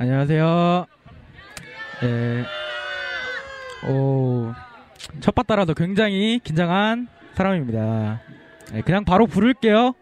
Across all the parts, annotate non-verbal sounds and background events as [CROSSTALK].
안녕하세요. 예. 오, 첫 바따라도 굉장히 긴장한 사람입니다. 예, 그냥 바로 부를게요.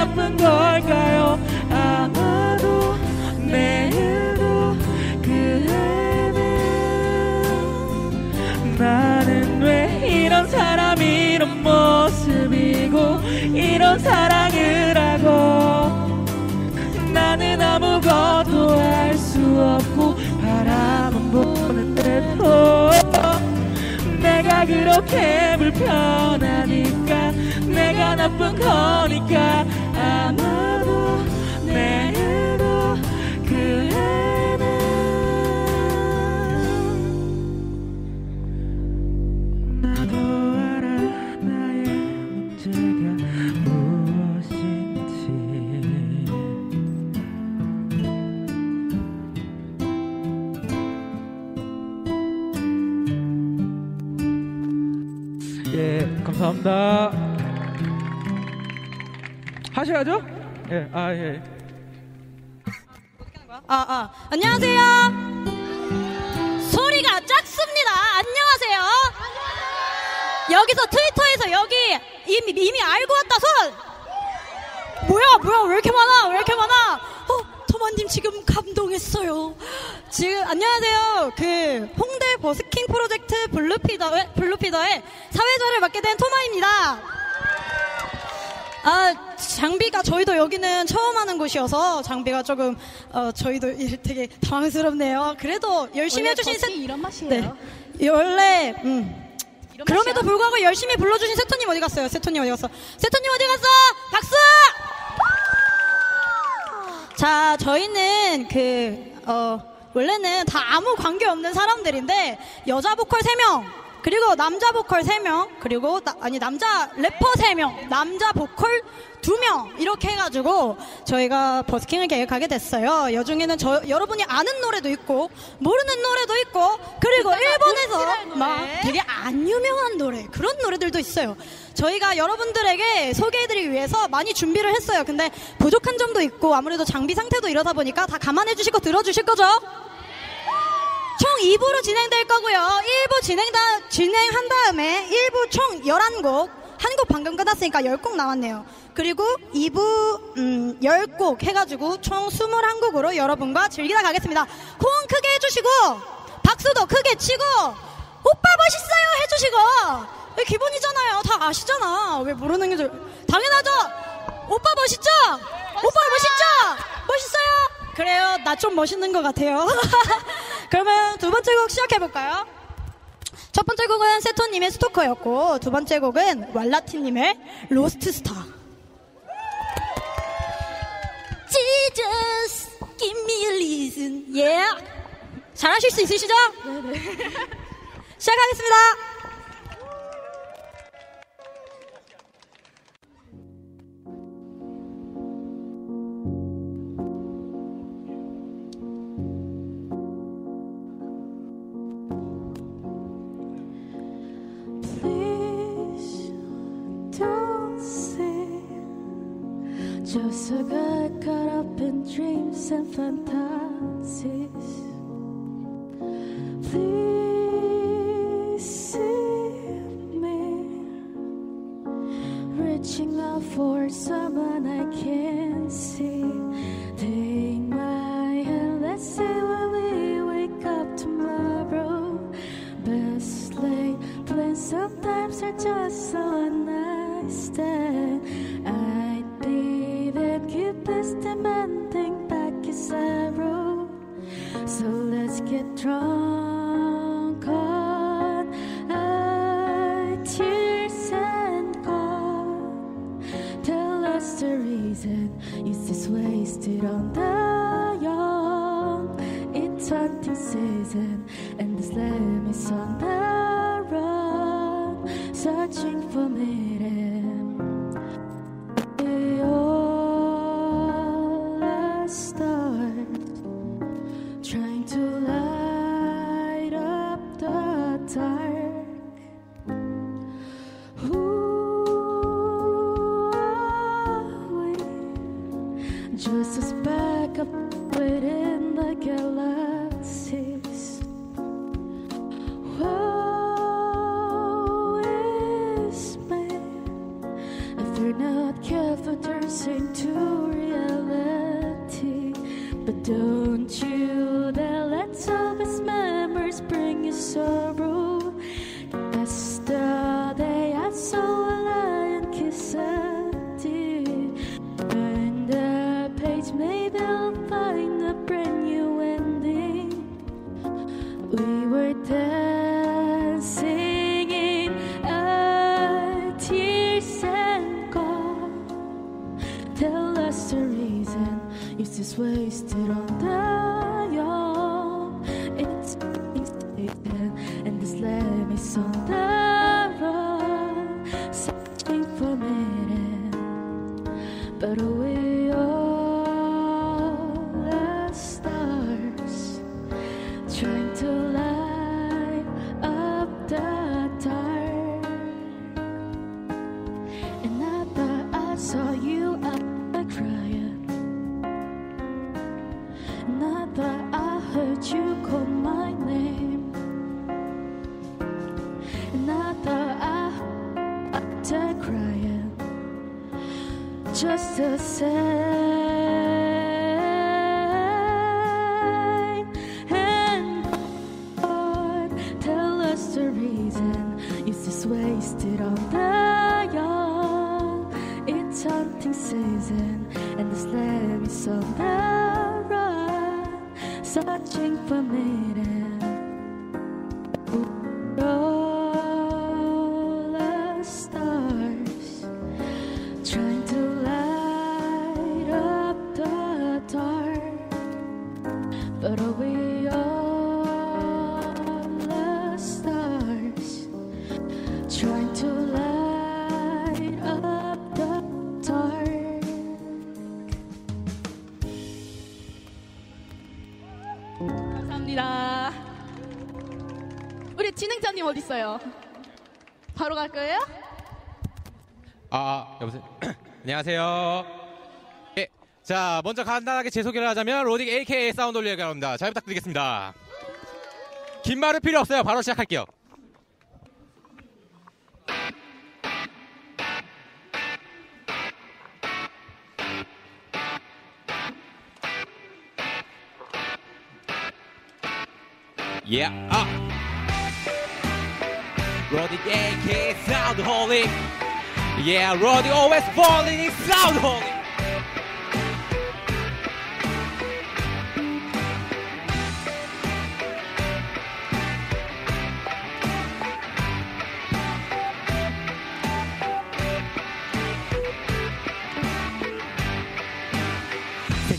나쁜 걸까요? 아마도 내일도 그 애는 나는 왜 이런 사람이 이런 모습이고 이런 사랑을 하고 나는 아무것도 할 수 없고 바라만 보는데도 내가 그렇게 불편하니까 내가 나쁜 거니까 예. 하셔야죠? 예, 아, 예. 아, 아. 안녕하세요. 소리가 작습니다. 안녕하세요. 여기서 트위터에서 여기 이미, 이미 알고 왔다 손! 뭐야, 뭐야, 왜 이렇게 많아? 왜 이렇게 많아? 어, 토마님 지금 감동했어요. 지금, 안녕하세요. 그, 홍대 버스킹 프로젝트 블루피더의, 블루피더의 사회자를 맡게 된 토마입니다. 아, 장비가 저희도 여기는 처음 하는 곳이어서 장비가 조금 어, 저희도 되게 당황스럽네요. 그래도 열심히 해주신 세... 이런 맛이에요. 네. 원래 음. 이런 그럼에도 맛이야. 불구하고 열심히 불러주신 세토님 어디 갔어요? 세토님 어디 갔어? 세토님 어디 갔어? 박수! 자, 저희는 그, 어, 원래는 다 아무 관계 없는 사람들인데, 여자 보컬 3명, 그리고 남자 보컬 3명, 그리고, 나- 아니, 남자 래퍼 3명, 남자 보컬 2명, 이렇게 해가지고, 저희가 버스킹을 계획하게 됐어요. 여중에는 저, 여러분이 아는 노래도 있고, 모르는 노래도 있고, 그리고 일본에서 막 되게 안 유명한 노래, 그런 노래들도 있어요. 저희가 여러분들에게 소개해드리기 위해서 많이 준비를 했어요. 근데 부족한 점도 있고 아무래도 장비 상태도 이러다 보니까 다 감안해주시고 들어주실 거죠? 총 2부로 진행될 거고요. 1부 진행 다, 진행한 다음에 1부 총 11곡, 한 곡 방금 끝났으니까 10곡 남았네요. 그리고 2부, 음, 10곡 해가지고 총 21곡으로 여러분과 즐기다 가겠습니다. 호응 크게 해주시고, 박수도 크게 치고, 오빠 멋있어요! 해주시고, 기본이잖아요. 다 아시잖아. 왜 모르는 게 좀, 당연하죠? 오빠 멋있죠? 오빠 멋있죠? 멋있어요? 그래요. 나 좀 멋있는 것 같아요. [LAUGHS] 그러면 두 번째 곡 시작해볼까요? 첫 번째 곡은 세토님의 스토커였고, 두 번째 곡은 왈라티님의 Lost Star. Jesus, give me a reason. Yeah. 잘하실 수 있으시죠? 네네. [LAUGHS] 시작하겠습니다. Just a guy caught up in dreams and fantasies. 어디 있어요? 바로 갈 거예요? 아, 여보세요. [CLEARS THROAT] 안녕하세요. 예. 자, 먼저 간단하게 제 소개를 하자면 로딩 AKA 사운드 올리기가 합니다. 잘 부탁드리겠습니다. 긴 말은 필요 없어요. 바로 시작할게요. Yeah. 아. 로딩 AKA 사운드 홀리 Yeah, Roddy always falling in sound holy.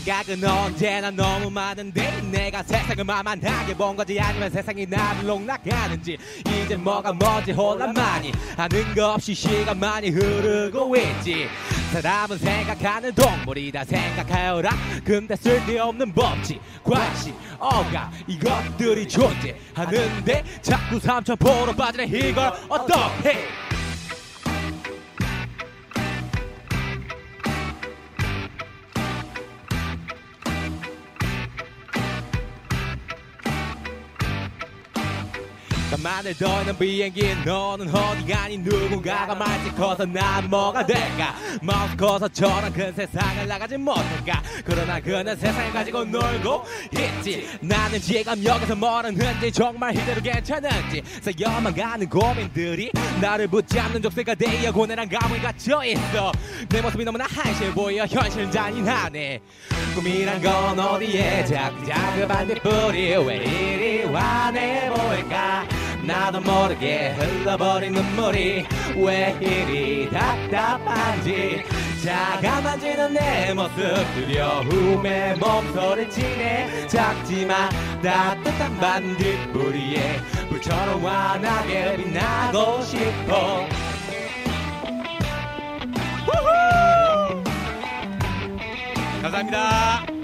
생각은 언제나 너무 많은데 내가 세상을 만만하게 본 건지 아니면 세상이 나를 농락하는지 이제 뭐가 뭔지 혼란만이. 하는 거 없이 시간 많이 흐르고 있지. 사람은 생각하는 동물이다 생각하여라. 근데 쓸데없는 법칙 관심 어가 이것들이 존재하는데 자꾸 삼천포로 빠지는 이걸 어떻게 나만을 더는 비행기 너는 어디 가니 누군가가 말지 커서 난 뭐가 될까? 커서 저런 큰 세상을 나가지 못할까? 그러나 그는 세상을 가지고 놀고 있지. 나는 지금 여기서 뭘 하는지 정말 이대로 괜찮은지. 쌓여만 가는 고민들이 나를 붙잡는 족쇄가 되어 고뇌랑 감옥에 갇혀 있어. 내 모습이 너무나 한시해 보여 현실은 잔인하네. 꿈이란 건 어디에 자그자그 반딧불이 왜 이리 환해 보일까 나도 모르게 흘러버린 눈물이 왜 이리 답답한지 자가만지는 내 모습 두려움에 몸소리 치네 작지만 따뜻한 반딧불이에 불처럼 환하게 빛나고 싶어! 감사합니다.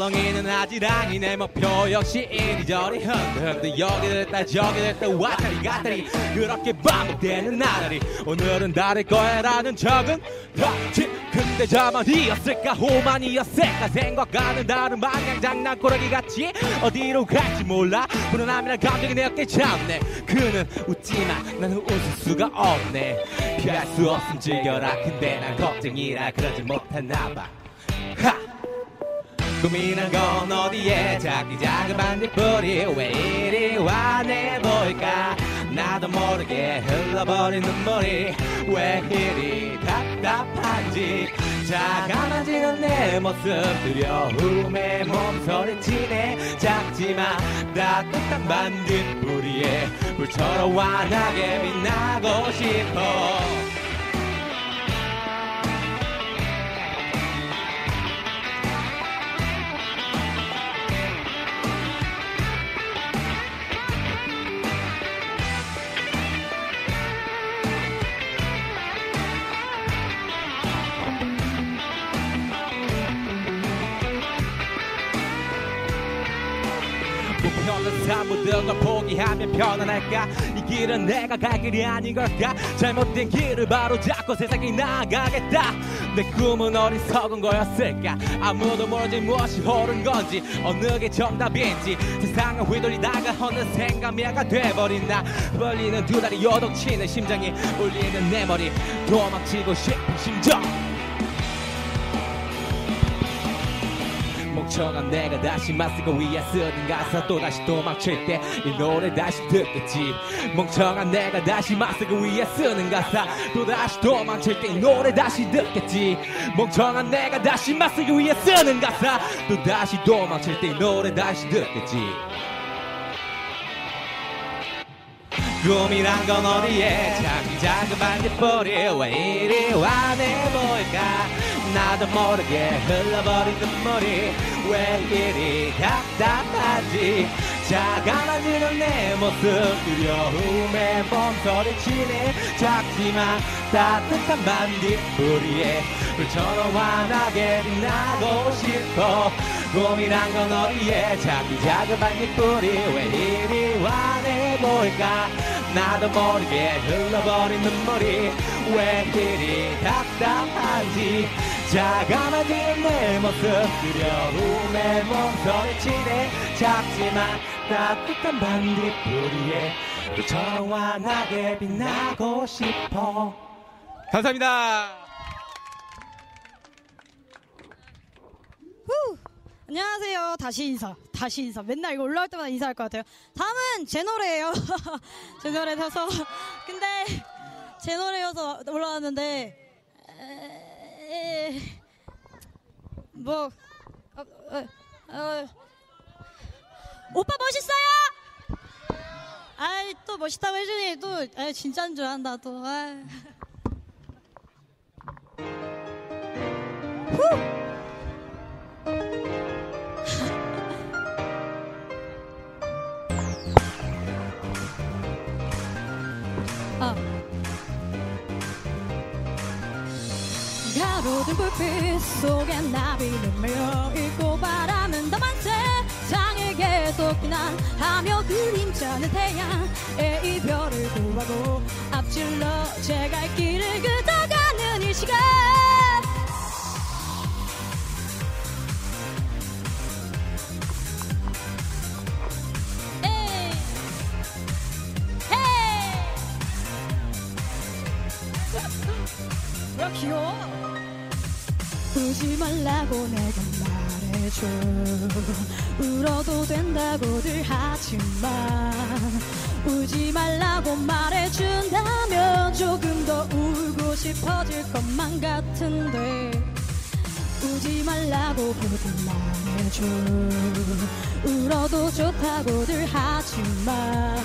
일렁이는 아지랑이 내 목표 역시 이리저리 흔들흔들 여기 됐다 저기 됐다 왔다리 갔다리. 그렇게 반복되는 나날이 오늘은 다를 거야라는 적은 덕지. 근데 저만이었을까? 호만이었을까? 생각과는 다른 방향 장난꾸러기 같이 어디로 갈지 몰라. 불안함이란 감정이 내 어깨 잡네. 그는 웃지만 나는 웃을 수가 없네. 피할 수 없음 즐겨라. 근데 난 걱정이라 그러지 못했나봐. 하! 꿈이란 건 어디에 작디 작은 반딧불이 왜 이리 환해 보일까? 나도 모르게 흘러버린 눈물이 왜 이리 답답한지. 자가만지는 내 모습 두려움에 몸소리치네 작지만 따뜻한 반딧불이에 불처럼 환하게 빛나고 싶어 삶 모든 걸 포기하면 편안할까? 이 길은 내가 갈 길이 아닌 걸까? 잘못된 길을 바로 잡고 세상에 나아가겠다. 내 꿈은 어리석은 거였을까? 아무도 모르지 무엇이 옳은 건지 어느 게 정답인지. 세상을 휘둘리다가 어느새 감미가 돼버린 나 벌리는 두 다리 요동치는 심장이 울리는 내 머리. 도망치고 싶은 심정 멍청한 내가 다시 마스크 위에 쓰는 가사 또다시 도망칠 때 이 노래 다시 듣겠지. 멍청한 내가 다시 마스크 위에 쓰는 가사 또다시 도망칠 때 이 노래 다시 듣겠지. 멍청한 내가 다시 마스크 위에 쓰는 가사 또다시 도망칠 때 이 노래 다시 듣겠지. 꿈이란 건 어디에 자기 자그만 뒷볼이 왜 이리 와내 보일까 나도 모르게 흘러버린 눈물이 왜 이리 답답하지. 작아만지는 내 모습 두려움에 몸서리치네. 작지만 따뜻한 반딧불이에 불처럼 환하게 빛나고 싶어. 꿈이란 건 어디에 자기 작은 반딧불이 왜 이리 환해 보일까? 나도 모르게 흘러버린 눈물이 왜 이리 답답한지 작아만지는 내 모습 두려움에 몸서리치네 작지만 따뜻한 반딧불이에 불처럼 환하게 빛나고 싶어 감사합니다 후! 안녕하세요. 다시 인사. 다시 인사. 맨날 이거 올라올 때마다 인사할 것 같아요. 다음은 제 노래예요. [LAUGHS] 제 노래여서 근데 제 노래여서 올라왔는데 에, 뭐 어, 어, 어. 오빠 멋있어요? 아이 또 멋있다고 해주니 또 아이, 진짜인 줄 안다 또. 아이. 후! 아. 가로등 불빛 속에 나비는 메어있고 바람은 더만 세상에 계속 비난하며 그림자는 태양의 이별을 구하고 앞질러 제갈 길을 걷어가는 이 시간. [LAUGHS] 귀여워? 울지 말라고 내가 말해줘. 울어도 된다고들 하지만 울지 말라고 말해준다면 조금 더 울고 싶어질 것만 같은데 울지 말라고 부들 말해줘. 울어도 좋다고들 하지만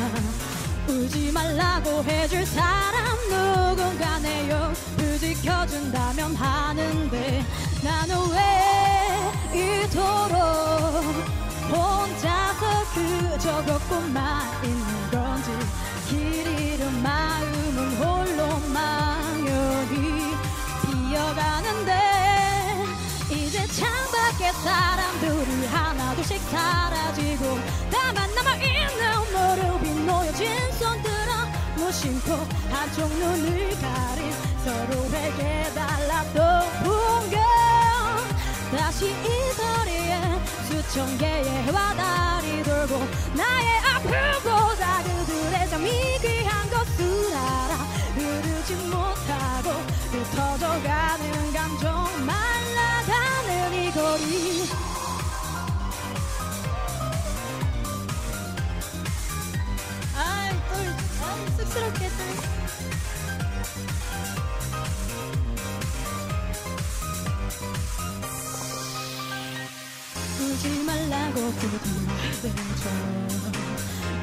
울지 말라고 해줄 사람 누군가 내용 부지켜준다면 하는데 나는 왜 이토록 혼자서 그저 걷고만 있는 건지 길 잃은 마음은 홀로 망연히 피어가는데 이제 창밖에 사람들이 하나둘씩 사라지고 나만 남아있는 놓여진 손들어 무심코 한쪽 눈을 가린 서로에게 달랐던 풍경. 다시 이 거리에 수천 개의 해와 달이 돌고 나의 아프고 그들의 잠이 귀한 것을 알아 흐르지 못하고 흩어져가는 감정 말라가는 이 거리 아이 쑥스럽게 또 울지 말라고 말해줘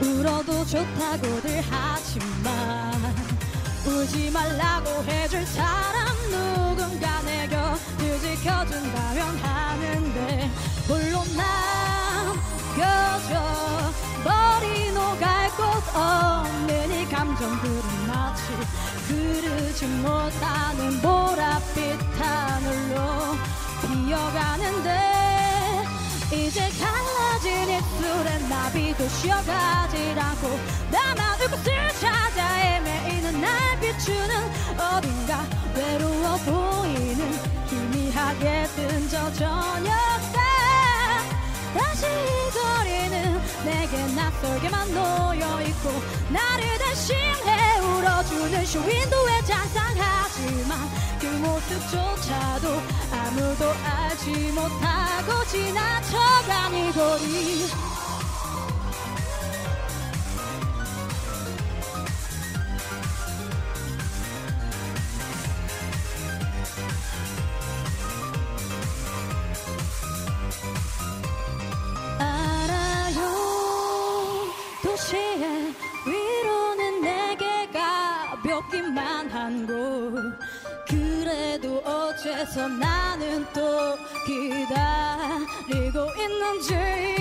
울어도 좋다고들 하지만 울지 말라고 해줄 사람 누군가 내 곁을 지켜준다면 하는데 홀로 남겨져. 머리 녹알 곳 없는 이 감정들은 마치 흐르지 못하는 보랏빛 하늘로 피어가는데 이제 갈라진 입술에 나비도 쉬어가질 않고 나만 울곳을 찾아 헤매이는 날 비추는 어딘가 외로워 보이는 희미하게 뜬 저 저녁새 다시 이 거리는 내게 낯설게만 놓여있고 나를 대신해 울어주는 쇼윈도에 장상하지만 그 모습조차도 아무도 알지 못하고 지나쳐 가버리 도시의 위로는 내게 가볍기만 한 곳 그래도 어째서 나는 또 기다리고 있는지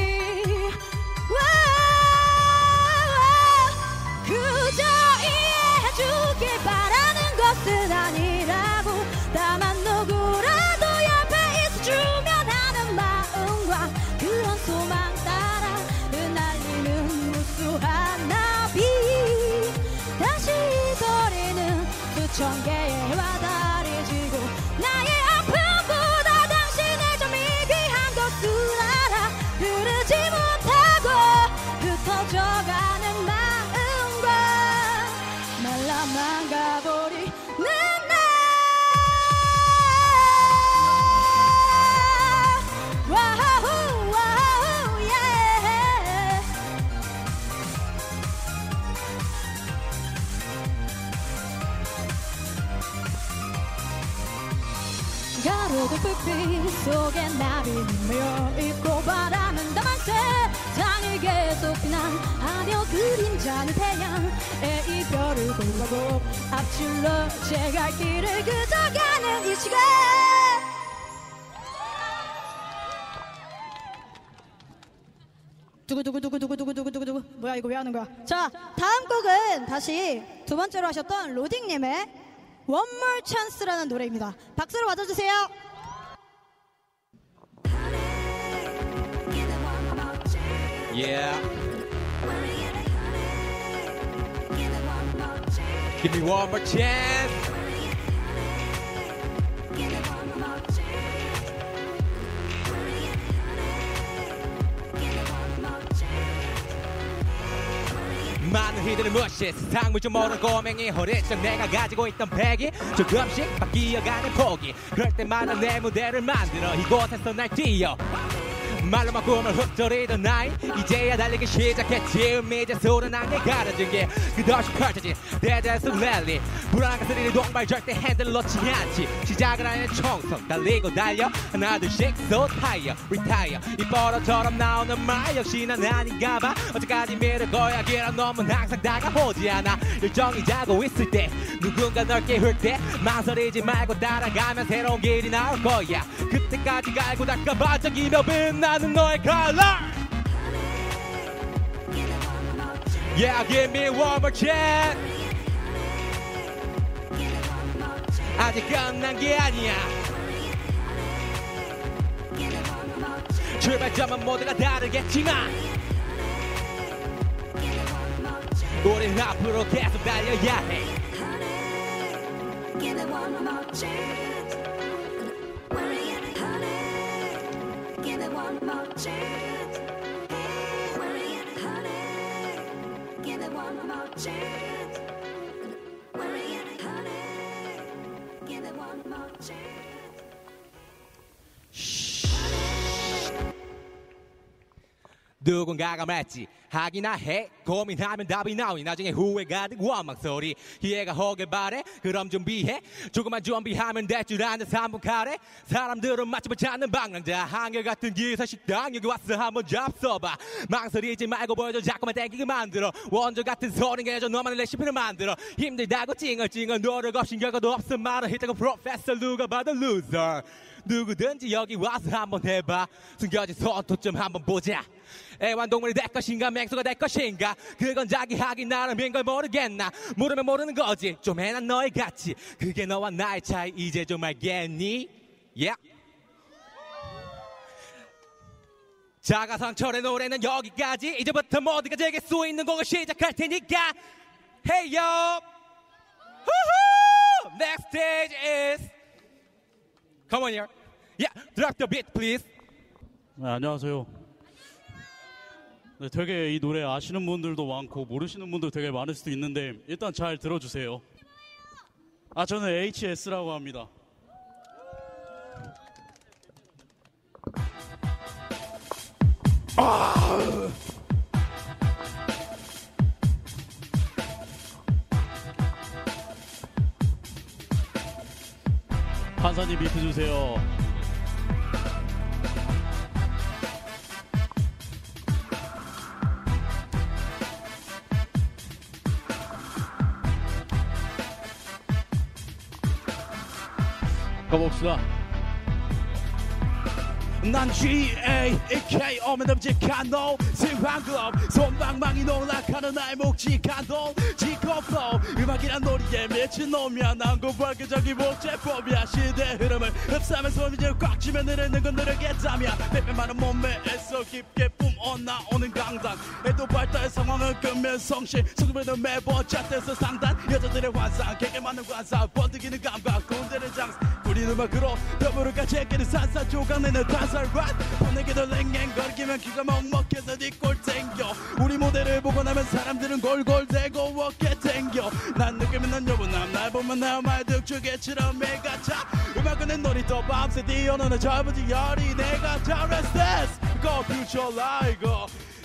속에 나비는 모여있고 바람은 다만 세상이 계속 비난하며 그림자는 태양의 이별을 골라고 앞질러 제갈 길을 그저 가는 이 시간 두구두구두구두구두구두구두구. 뭐야 이거 왜 하는 거야? 자 다음 곡은 다시 두 번째로 하셨던 로딩님의 One More Chance라는 노래입니다. 박수로 맞아주세요 Yeah. Give me one more chance. 많은 이들을 무시 세상 물좀 모르는 꼬맹이 허리처럼 내가 가지고 있던 패기 조금씩 바뀌어가는 포기 그럴 때마다 내 무대를 만들어 이곳에서 날 뛰어 말로만 꿈을 흩어리던 나이? 이제야 달리기 시작했지 음이제 소란하게 가려진 게 끝없이 펼쳐진 대대수 랠리 불안한 가스리를 동발 절대 핸들 놓지 않지. 시작을 하는 총선 달리고 달려. 하나 둘씩 so 타이어 리타이어 이 뻐러처럼 나오는 말 역시 난 아닌가 봐. 언제까지 믿을 거야 길은 놈은 항상 다가오지 않아. 일정이 자고 있을 때 누군가 널 깨울 때 망설이지 말고 따라가면 새로운 길이 나올 거야. 그때까지 갈고 닦아 반짝이며 빛나 는 너의 컬러 Yeah give me one more chance 아직 끝난 게 아니야 출발점은 모두가 다르겠지만 우린 앞으로 계속 달려야 해 Give it one more chance. Where are you, honey? Give it one more chance. Honey? Give one more chance. Honey? Give one more chance. 누군가가 말했지? 하기나 해? 고민하면 답이 나오니 나중에 후회 가득 원망 소리. 기회가 오길 바래? 그럼 준비해? 조금만 준비하면 될 줄 아는 3분 카레 사람들은 맛집을 찾는 방랑자. 한결같은 기사 식당 여기 왔어 한번 잡숴봐. 망설이지 말고 보여줘. 자꾸만 땡기게 만들어. 원조 같은 소리 내줘. 너만의 레시피를 만들어. 힘들다고 찡얼찡얼 노력 없인 결과도 없음 말은 히트곡 프로듀서 누가 봐도 loser 누구든지 여기 와서 한번 해봐. 숨겨진 손톱 좀 한번 보자. 애완동물이 될 것인가 맹수가 될 것인가? 그건 자기 하기 나름인 걸 모르겠나? 모르면 모르는 거지. 좀 해나 너의 가치 그게 너와 나의 차이 이제 좀 알겠니? yeah. 자가상철의 노래는 여기까지. 이제부터 모두가 즐길 수 있는 곡을 시작할 테니까. Hey yo Woohoo! Next stage is Come on here Yeah drop the beat please 네, 안녕하세요. 네, 되게 이 노래 아시는 분들도 많고 모르시는 분들 되게 많을 수도 있는데 일단 잘 들어주세요. 아 저는 HS라고 합니다. 판사님 비트 주세요. 가봅시다. 난 G-A-E-K 오면 듬직한 놈 생방금 손방망이 놀락하는 나의 묵직한 돈 지코플로 음악이란 놀이에 미친 놈이야. 난 고발교적인 복제법이야. 시대의 흐름을 흡사하면 소리를 꽉 쥐면 흐르는 건 느르게 짬이야. 빼빼마른 몸매에서 깊게 뿜어 나오는 강단. 애도 발달 상황을 끄면 성실. 성금에는 매번 잣대서 상단. 여자들의 환상 개개 많은 관상. 번득이는 감각 군대는 장사. 우리 음악으로 더불어가 제끼는 산산 조각내는 탄살 rat 보내기도 랭랭거리기면 기가 먹먹해서 네꼴 땡겨. 우리 무대를 보고 나면 사람들은 골골대고 어깨 땡겨. 난 느끼면 넌 여보남 날 보면 나 말 득주개처럼 매가 차. 음악은 내 놀이터 밤새 뛰어노는 젊은지 열이 내가 잘했어 Go future like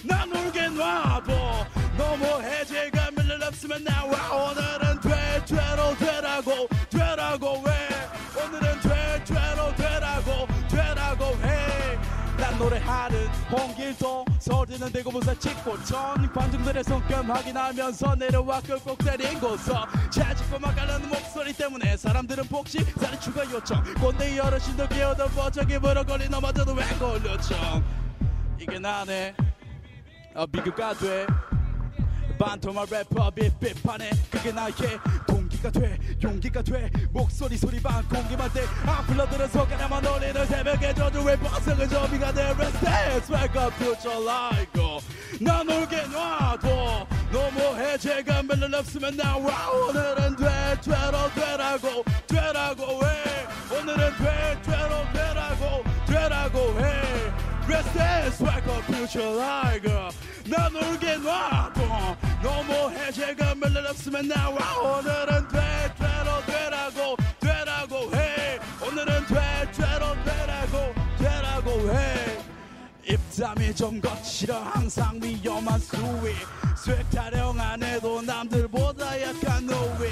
난 울게 놔둬 너무 해제가 밀릴 없으면 나와. 오늘은 돼 되로 되라고 되라고 왜 노래하는 홍길동. 서울대는 대구 부산 찍고천 관중들의 손금 확인하면서 내려와 끝꼭 때린 곳서. 차집고 막가라는 목소리 때문에 사람들은 복시 살인 추가 요청. 꼰대 어르신도 끼어든 버저기 벌어거리 넘어져도 왜 걸려청. 이게 나네. 어, 비교가 돼. 반토막 래퍼 빗빗판에 그게 나의 동 기가 돼 용기가 돼. 목소리 소리 반 공기만 돼아 불러들은 손가락만 올리는 새벽에 저주의 버스가 저비가 돼? Restless wake up future like 난 울게 놔둬. 너무 해 제가 별로 없으면 나와. 오늘은 돼 되로 되라고 되라고 해. 오늘은 돼 되로 되라고 되라고 해. Restless wake up future like 난 울게 놔둬 너무 해 제가 별로 없으면 나와. 오늘은 돼 되로 되라고 되라고 해. 오늘은 돼 되로 되라고 되라고 해. 입담이 좀 거칠어 항상 위험한 수위. 수액 타령 안 해도 남들보다 약한 노위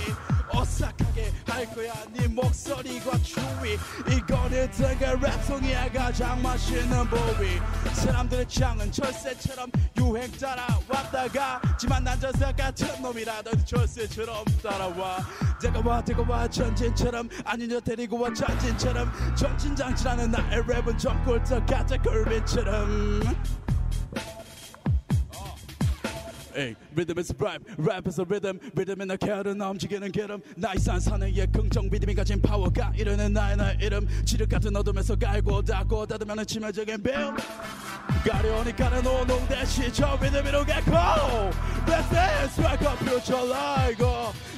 오싹하게 할 거야. 네 목소리가 추위 이거는 되게 랩송이야 가장 맛있는 부위 사람들의 창은 철새처럼 유행 따라왔다가 지만 난 저새 같은 놈이라 너도 철새처럼 따라와. 다가와 다가와 전진처럼 아닌 여 데리고 와 전진처럼. 전진장치라는 나의 랩은 좀 꿀떡 같아 꿀빛처럼 에이, 리듬 is rap, rap is a rhythm. 리듬은 나 게으른 움직이는 기름 나이산 사내의 긍정 믿음이 가진 파워가 이르는 나의 나의 이름. 지륵 같은 어둠에서 갈고 닦고 닫으면 치명적인 빔 가려우니까는 오농대 시저 리듬 위로 가고 Let's dance like a future like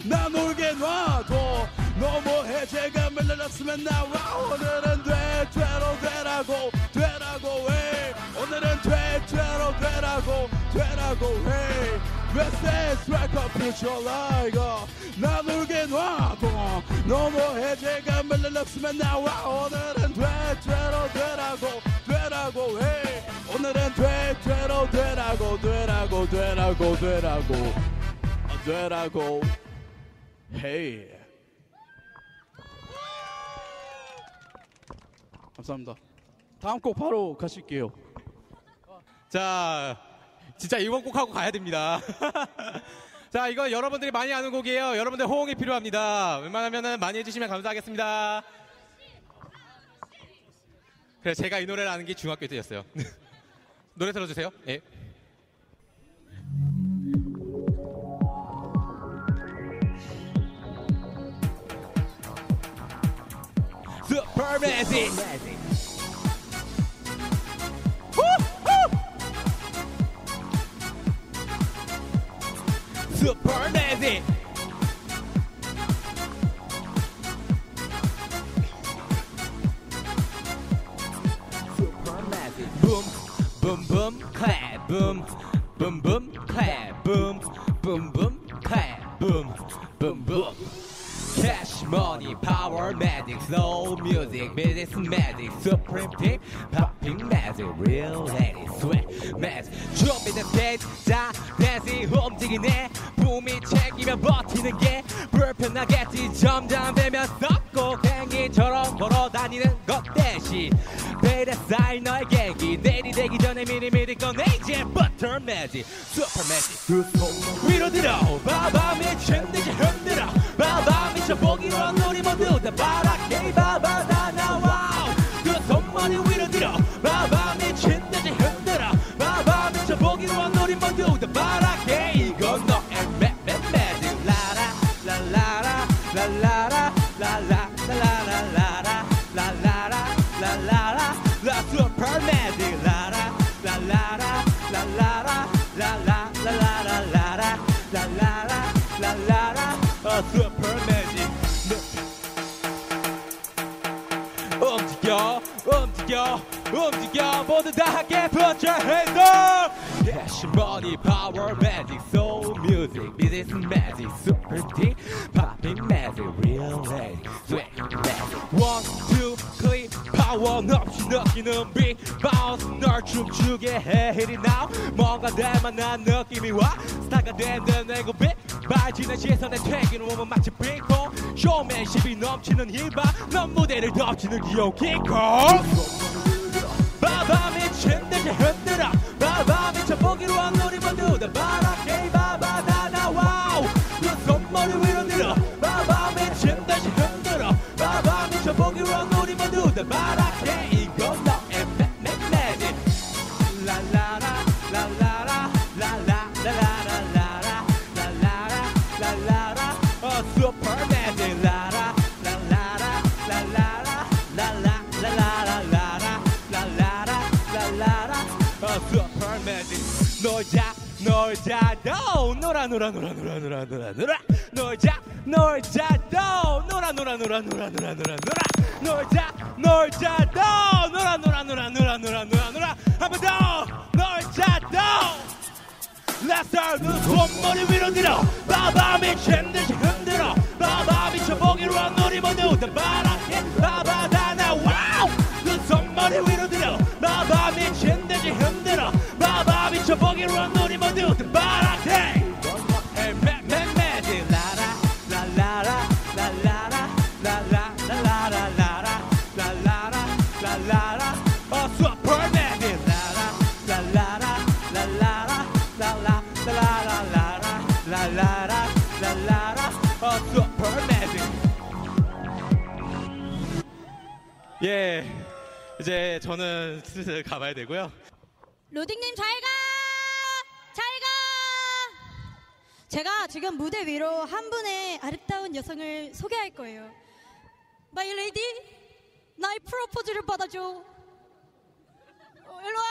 난 울게 놔둬 너무 해제가 밀려났으면 나와. 오늘은 돼 되로 되라고 되라고 해 오늘은 돼 되로 되라고 되라고 해. Let's like a future like 난 울게 놔둬 너무 해제가 밀려났으면 나와 오늘은 돼 되로 되라고 되라고 해. 오늘은 돼 되로 되라고 되라고 되라고 되라고 아, 되라고 해. 감사합니다. 다음 곡 바로 가실게요 자, 진짜 이번 곡 하고 가야 됩니다. [LAUGHS] 자, 이건 여러분들이 많이 아는 곡이에요. 여러분들 호응이 필요합니다. 웬만하면 많이 해주시면 감사하겠습니다. 그래, 제가 이 노래를 아는 게 중학교 때였어요. [LAUGHS] 노래 들어주세요. 예. Super Magic! Super Magic! Boom, boom, boom, clap, boom, boom, boom, clap, boom, boom, boom, clap, boom, boom, boom. Cash, money, power, magic, soul, music, business, magic, supreme team, popping magic, real lady sweat mess. 준비된 스테이지 자 댄스 움직이네. 붐이 챙기며 버티는 게 불편하겠지. 점점 되면 썩고 갱이처럼 걸어다니는 것 대신 베일에 쌓인 너의 계기. 내일이 되기 전에 미리미리 꺼내 이제 버터 매직 슈퍼 매직 두 손 위로 들어 바바 미쳐보기로 한 우리 모두 다 바라 모두 다 함께 put your hands up Cash money power magic soul music this is magic super deep popping magic real lady sweat magic one two click power 없이 느끼는 beat bounce 널 춤추게 해 hit it now 뭔가 닮아난 느낌이 와 스타가 된듯 내고 빛 발지는 시선에 퇴기는 오면 마치 빙봉 쇼맨십이 넘치는 힙합 넌 무대를 덮치는 귀여운 킹콩 미친 듯이 흔들어. 바바 미쳐보기로 한 우리 모두 다 바라케 바바 다 나와 그 손머리 위로 들어. 바바 미친 듯이 흔들어. 바바 미쳐보기로 한 우리 모두 다 바라케 놀자 놀자 도 놀아 놀아 놀아 놀아 놀아 놀아 놀아 놀자 놀자 도 놀아 놀아 놀아 놀아 놀아 놀아 놀아 놀자 놀자 도 놀아 놀아 놀아 놀아 놀아 놀아 놀아 한번 더 놀자 도 start 그 손머리 위로 들어 바바 미친 듯이 흔들어 바바 미쳐 보기로 한 우리 모두 다 바라게 바바 다 나와 그 손머리 위로 들어 바바 미친 듯이 흔들어 바바 미쳐보기로 한 우리 모두 다 바라게 예 이제 저는 슬슬 가봐야 되고요 로딩님 잘 가! 잘 가! 제가 지금 무대 위로 한 분의 아름다운 여성을 소개할 거예요. My lady, 나의 프로포즈를 받아줘. 어, 일로 와.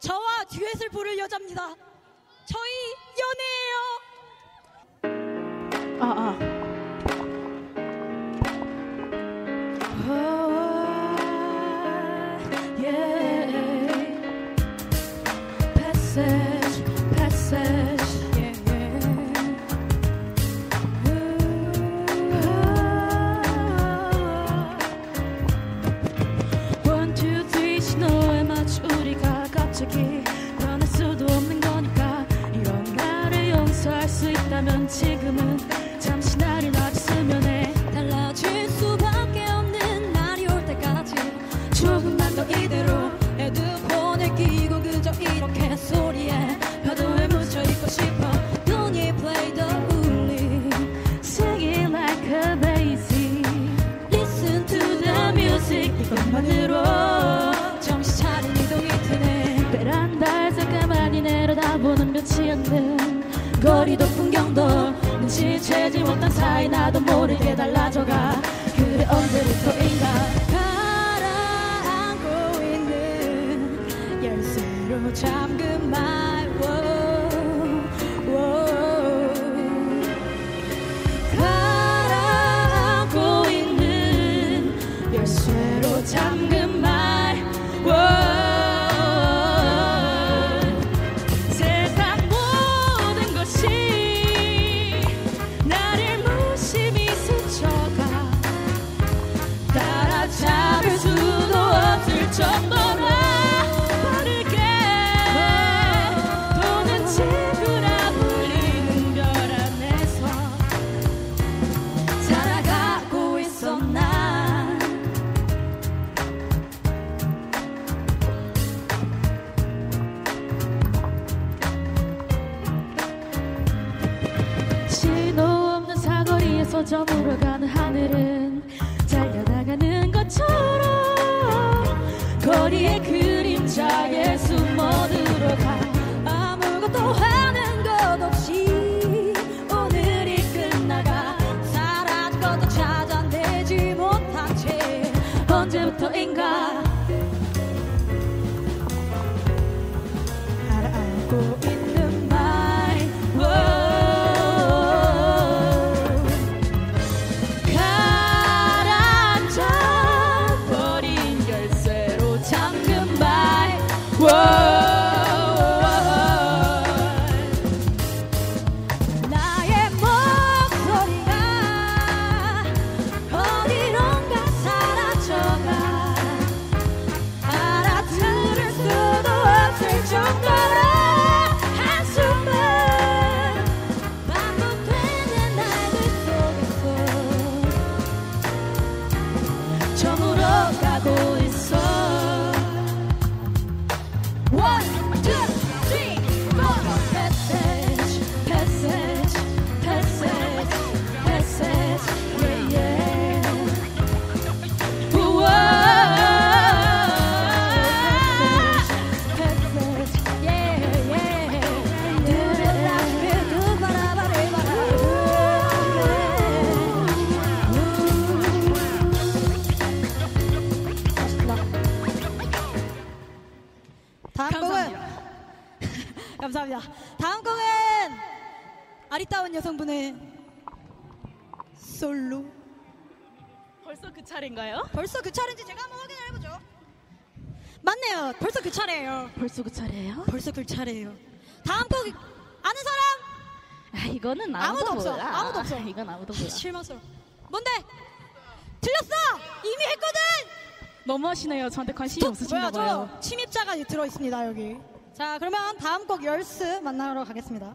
저와 듀엣을 부를 여자입니다. 저희 연애해요. 아, 아. Oh, 감사합니다. 다음 곡은 아리따운 여성분의 솔로. 벌써 그 차례인가요? 벌써 그 차례인지 제가 한번 확인을 해보죠. 맞네요. 벌써 그 차례예요. 벌써 그 차례예요? 벌써 그 차례예요. 다음 곡 아는 사람? 아, 이거는 아무도, 아무도 없어. 아무도 없어. 아, [LAUGHS] 이건 아무도 몰라. 실망스러워. 뭔데? 틀렸어. 이미 했거든. 너무하시네요. 저한테 관심이 없으신가 봐요. 침입자가 들어 있습니다 여기. 자, 그러면 다음 곡 열스 만나러 가겠습니다.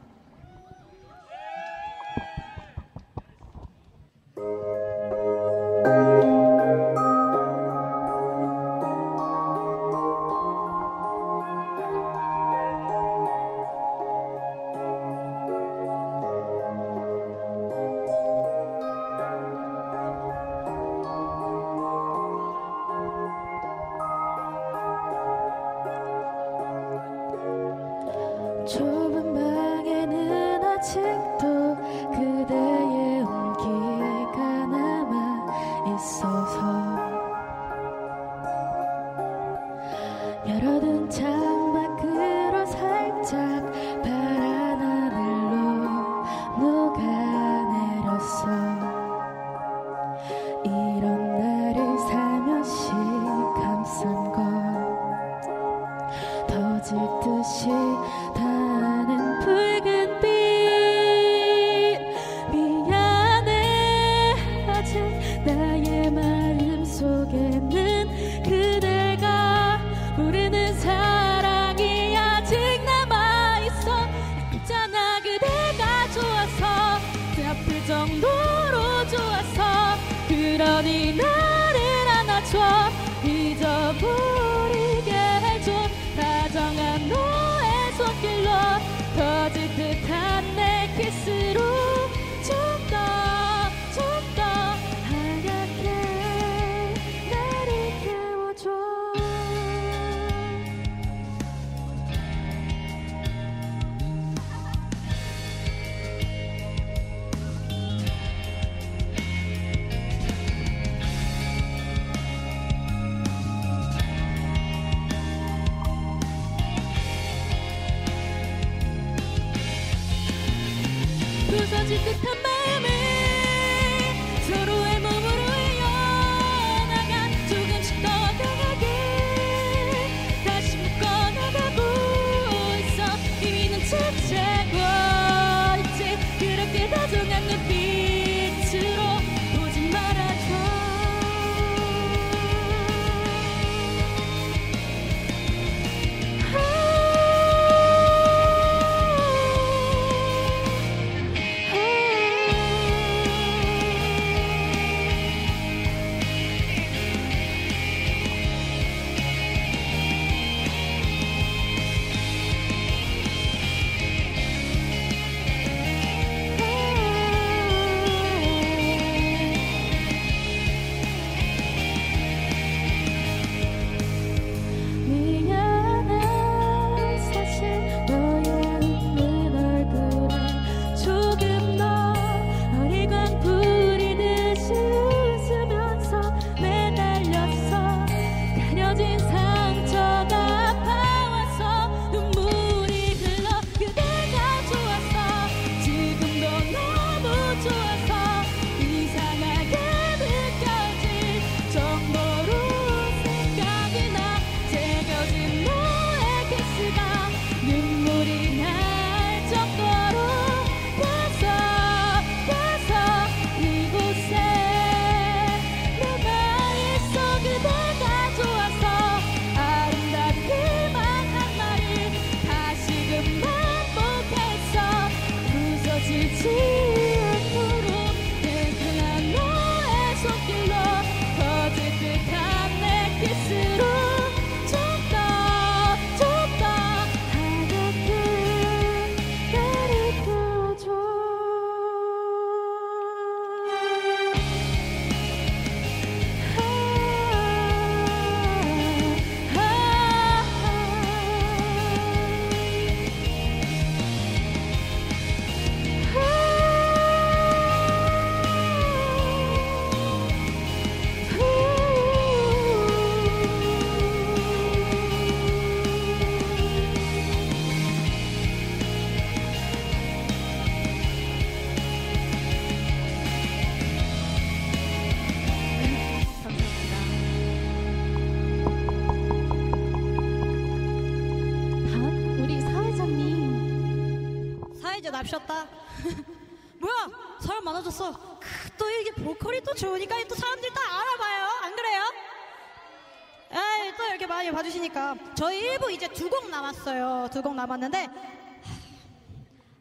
많이 봐주시니까. 저희 1부 이제 두 곡 남았어요. 두 곡 남았는데,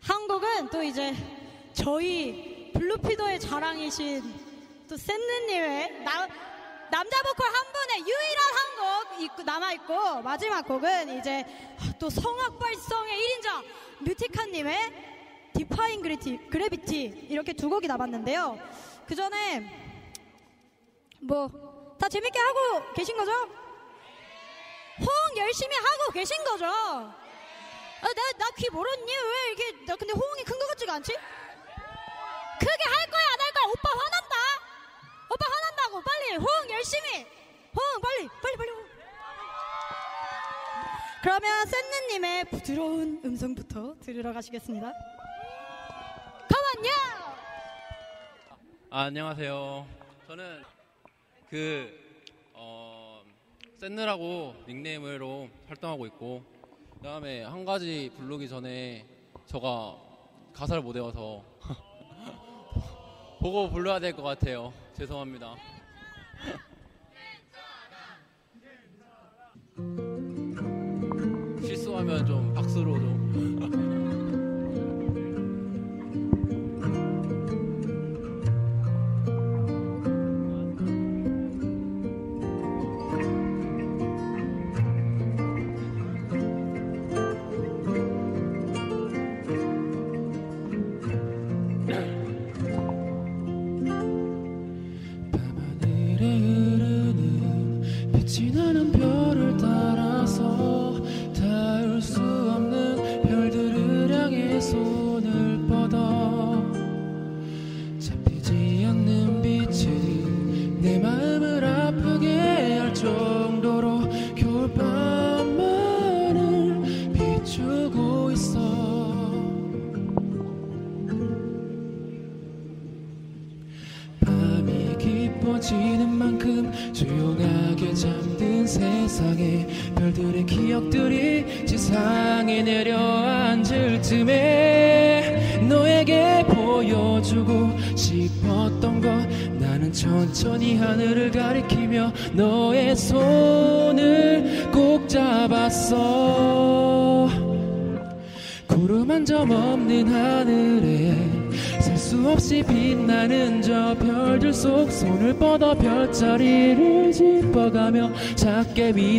한 곡은 또 이제 저희 블루피더의 자랑이신 또 샌느님의 나, 남자 보컬 한 분의 유일한 한 곡 남아있고, 마지막 곡은 이제 또 성악 발성의 1인자 뮤티카님의 디파인 그래티, 그래비티 이렇게 두 곡이 남았는데요. 그 전에 뭐 다 재밌게 하고 계신 거죠? 호응 열심히 하고 계신 거죠? 아, 내가 나귀 멀었니? 왜 이게 나 근데 호응이 큰 것 같지가 않지? 크게 할 거야 안 할 거야? 오빠 화난다. 오빠 화난다고 빨리 호응 열심히. 호응 빨리 빨리 빨리. 호응. 그러면 샌느님의 부드러운 음성부터 들으러 가시겠습니다. 가만요. 아, 안녕하세요. 저는 그 어, 샌느라고 닉네임으로 활동하고 있고 그다음에 한 가지 부르기 전에 저가 가사를 못 외워서 [LAUGHS] 보고 불러야 될 것 같아요. 죄송합니다. [LAUGHS] 실수하면 좀 박수로 좀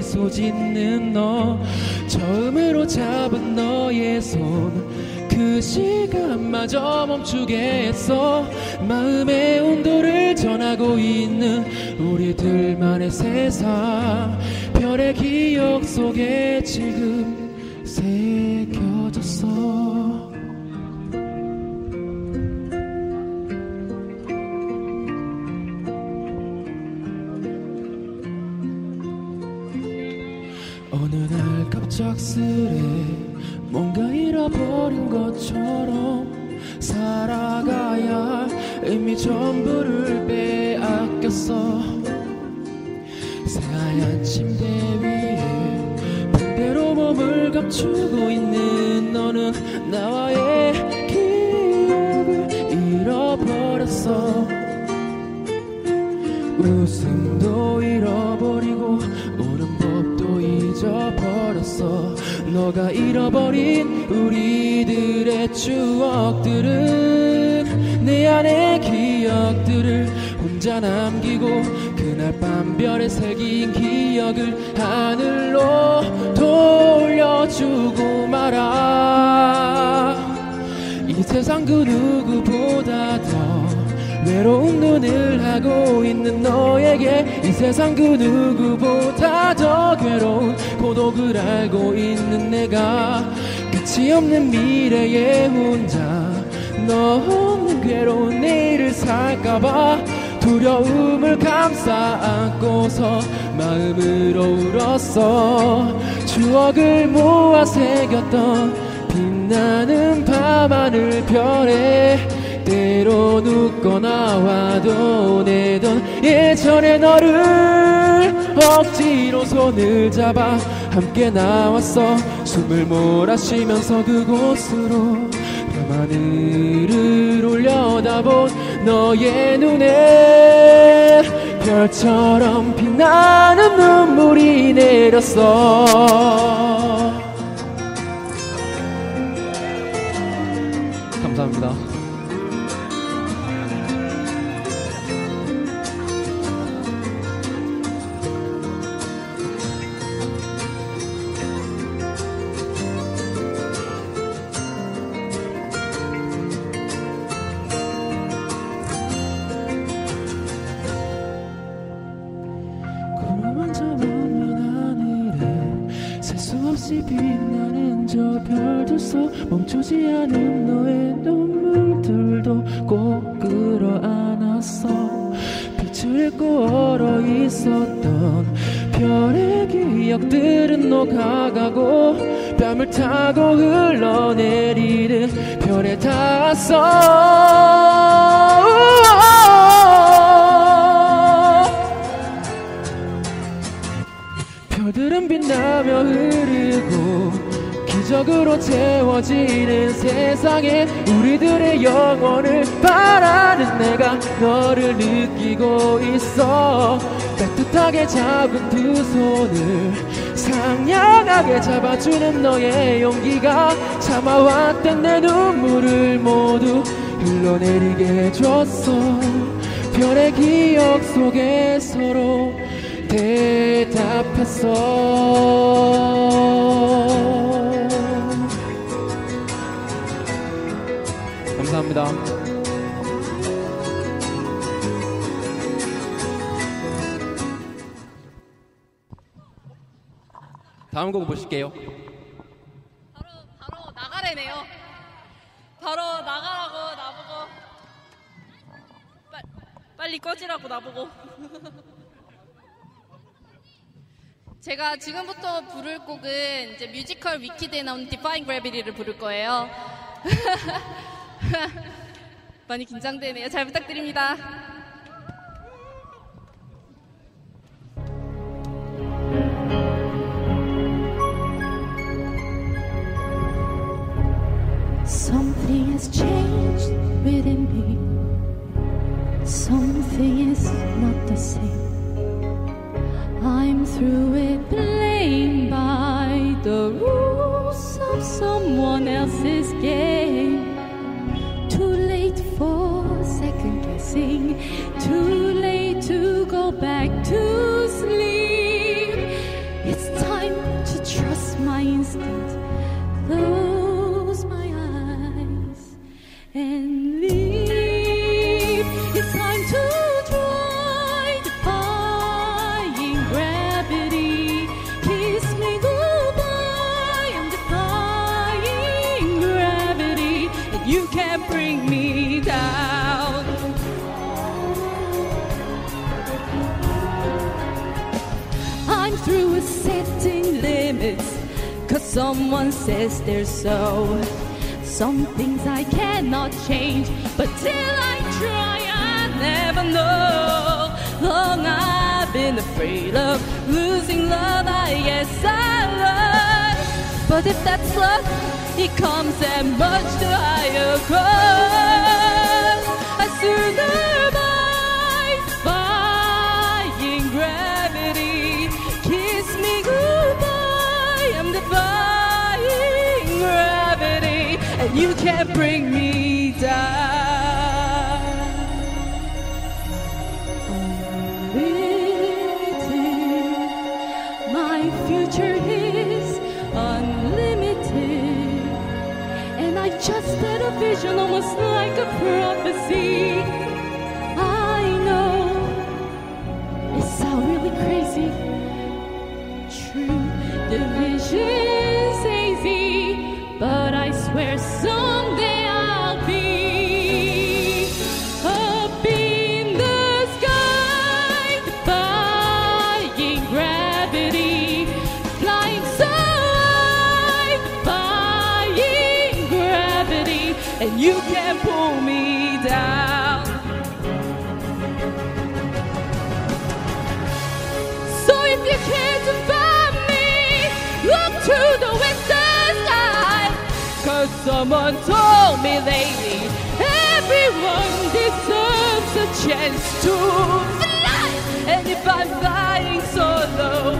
미소 짓는 너 처음으로 잡은 너의 손. 그 시간마저 멈추게 했어. 마음의 온도를 전하고 있는 우리들만의 세상. 별의 기억 속에 안고서 마음으로 울었어. 추억을 모아 새겼던 빛나는 밤하늘 별에 때로 눕거나 와도 내던 예전의 너를 억지로 손을 잡아 함께 나왔어. 숨을 몰아쉬면서 그곳으로 밤하늘을 올려다본 너의 눈에 별처럼 빛나는 눈물이 내렸어 나보고. [LAUGHS] 제가 지금부터 부를 곡은 이제 뮤지컬 위키드에 나오는 Defying Gravity를 부를 거예요. [LAUGHS] 많이 긴장되네요. 잘 부탁드립니다. Something is not the same. I'm through with playing by the rules of someone else's game. Too late for second guessing. Too late to go back to sleep. Someone says they're so. Some things I cannot change, but till I try, I never know. Long I've been afraid of losing love, I guess I love. But if that's love, it comes at much too higher cost. I survive you can't bring me down. Unlimited, my future is unlimited, and I just had a vision, almost like a prophecy. Someone told me lately everyone deserves a chance to fly. And if I'm flying solo,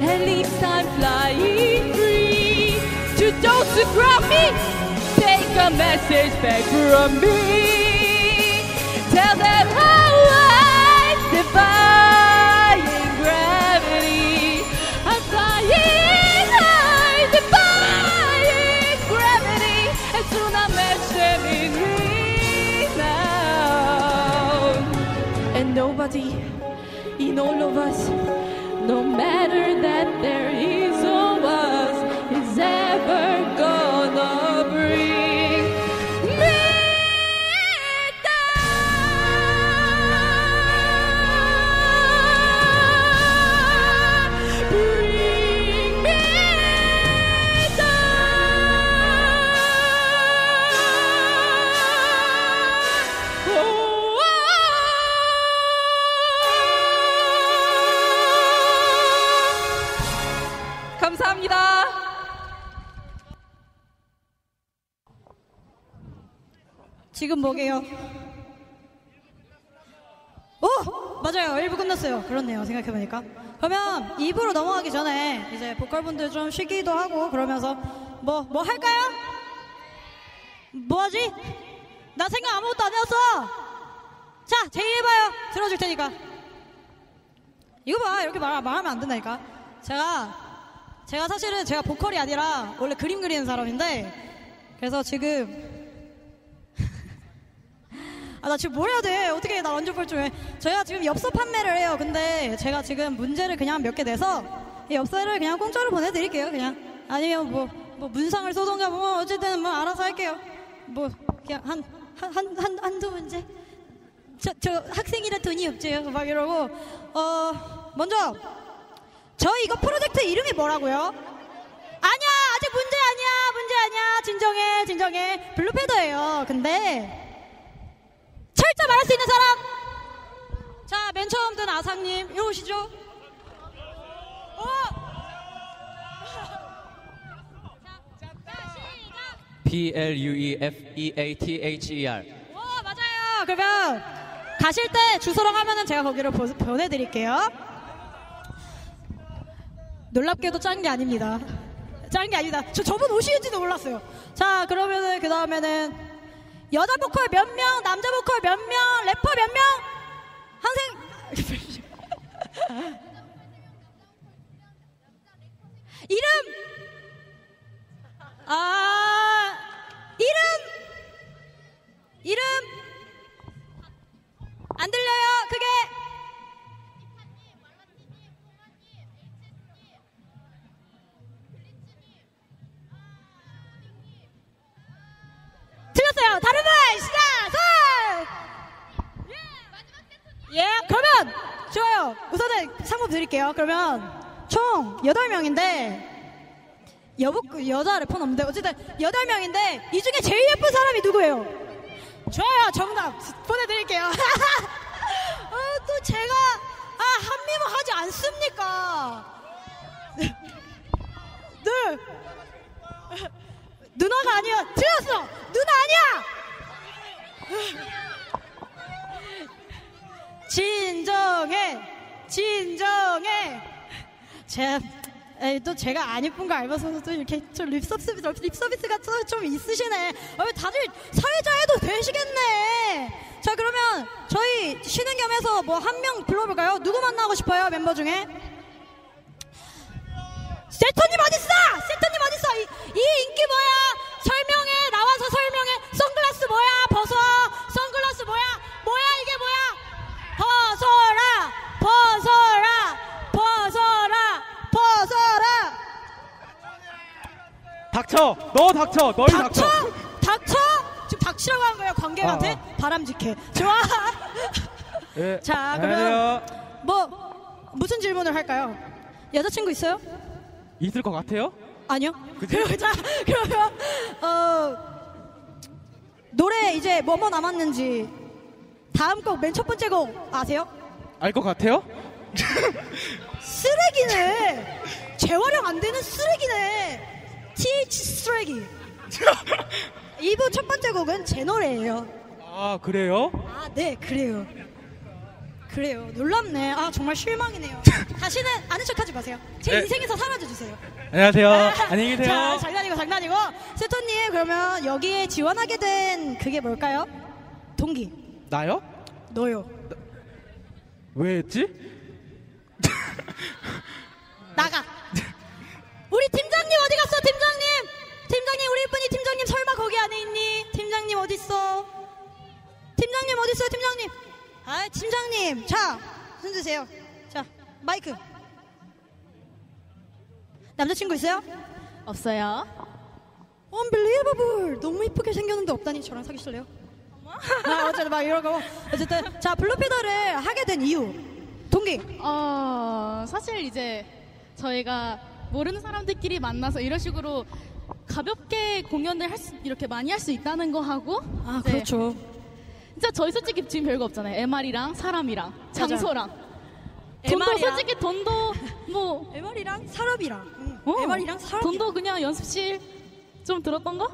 at least I'm flying free. To those who grab me, take a message back from me. 생각해보니까. 그러면 2부로 넘어가기 전에 이제 보컬분들 좀 쉬기도 하고 그러면서 뭐, 뭐 할까요? 뭐 하지? 나 생각 아무것도 안 해왔어! 자, 제일 해봐요. 들어줄 테니까. 이거 봐. 이렇게 말, 말하면 안 된다니까. 제가, 제가 사실은 제가 보컬이 아니라 원래 그림 그리는 사람인데 그래서 지금 아, 나 지금 뭘 해야 돼? 어떻게 나 완전 뻘쭘해. 저희가 지금 엽서 판매를 해요. 근데 제가 지금 문제를 그냥 몇 개 내서 이 엽서를 그냥 공짜로 보내드릴게요. 그냥. 아니면 뭐, 뭐 문상을 쏘던가 뭐 어쨌든 뭐 알아서 할게요. 뭐, 그냥 한, 한, 한, 한, 한두 문제? 저, 저 학생이라 돈이 없죠. 막 이러고. 어, 먼저, 저희 이거 프로젝트 이름이 뭐라고요? 아니야! 아직 문제 아니야! 문제 아니야! 진정해, 진정해. 블루패더예요. 근데, 철자 말할 수 있는 사람? 자, 맨 처음 든 아상님, 이리 오시죠. 어! P L U E F E A T H E R. 오, 맞아요. 그러면 가실 때 주소랑 하면은 제가 거기로 보, 보내드릴게요. 놀랍게도 짠 게 아닙니다. 짠 게 아니다. 저 저분 오시는지도 몰랐어요. 자, 그러면은 그 다음에는 여자 보컬 몇 명, 남자 보컬 몇 명, 래퍼 몇 명, 항생 [LAUGHS] 이름! 아 이름! 이름! 안 들려요 크게 틀렸어요. 다른 분 시작. 손! 예 그러면 좋아요. 우선은 상품 드릴게요. 그러면 총 8명인데 여보, 여자 래퍼는 없는데 어쨌든 8명인데 이 중에 제일 예쁜 사람이 누구예요? 좋아요. 정답 보내 드릴게요. [LAUGHS] 어, 또 제가 아 한미모 하지 않습니까? [LAUGHS] 네 누나가 아니야 틀렸어 누나 아니야 진정해 진정해 제, 에이, 또 제가 안 예쁜 거 알면서도 또 이렇게 좀 립서비스, 립서비스가 좀, 좀 있으시네. 어, 다들 사회자해도 되시겠네. 자, 그러면 저희 쉬는 겸 해서 뭐 한 명 불러볼까요? 누구 만나고 싶어요, 멤버 중에? 세터님 어딨어? 세터님 어딨어? 이, 이 인기 뭐야? 설명해, 나와서 설명해. 선글라스 뭐야? 벗어. 선글라스 뭐야? 뭐야, 이게 뭐야? 벗어라! 벗어라! 벗어라! 벗어라! 닥쳐! 너 닥쳐! 너희 닥쳐! 닥쳐! 닥쳐! 지금 닥치라고 한 거예요, 관객한테? 아, 바람직해. 좋아! 예. [LAUGHS] 자, 그러면 뭐, 무슨 질문을 할까요? 여자친구 있어요? 있을 것 같아요? 아니요. 그럼 자, [LAUGHS] 그러면, 어, 노래 이제 뭐 뭐 남았는지, 다음 곡 맨 첫 번째 곡 아세요? 알 것 같아요? 쓰레기네! 재활용 안 되는 쓰레기네! TH 쓰레기. [LAUGHS] 2부 첫 번째 곡은 제 노래예요. 아 그래요? 아, 네, 그래요. 그래요. 놀랍네. 아, 정말 실망이네요. [LAUGHS] 다시는 아는 척 하지 마세요. 제 네. 인생에서 사라져 주세요. 안녕하세요. [LAUGHS] 안녕히 계세요. 자, 장난이고 장난이고. 세토님, 그러면 여기에 지원하게 된 그게 뭘까요? 동기. 나요? 너요. 왜 했지? [LAUGHS] 나가. 우리 팀장님 어디 갔어, 팀장님? 팀장님, 우리 이쁜이 팀장님 설마 거기 안에 있니? 팀장님 어디 있어? 팀장님 어디 있어요, 팀장님? 아, 팀장님. 자, 손 드세요. 자, 마이크. 남자친구 있어요? 없어요. Unbelievable. 너무 이쁘게 생겼는데 없다니 저랑 사귀실래요? 아, 어쨌든 막 이러고 어쨌든 자 블루피더를 하게 된 이유 동기 어, 사실 이제 저희가 모르는 사람들끼리 만나서 이런 식으로 가볍게 공연을 할 수, 이렇게 많이 할 수 있다는 거 하고 아 네. 그렇죠 진짜 저희 솔직히 지금 별거 없잖아요. MR이랑 사람이랑 장소랑 돈도 MR 이랑 솔직히 돈도 뭐 MR이랑 사람이랑 응. 어, MR이랑 사람 돈도 그냥 연습실 좀 들었던 거?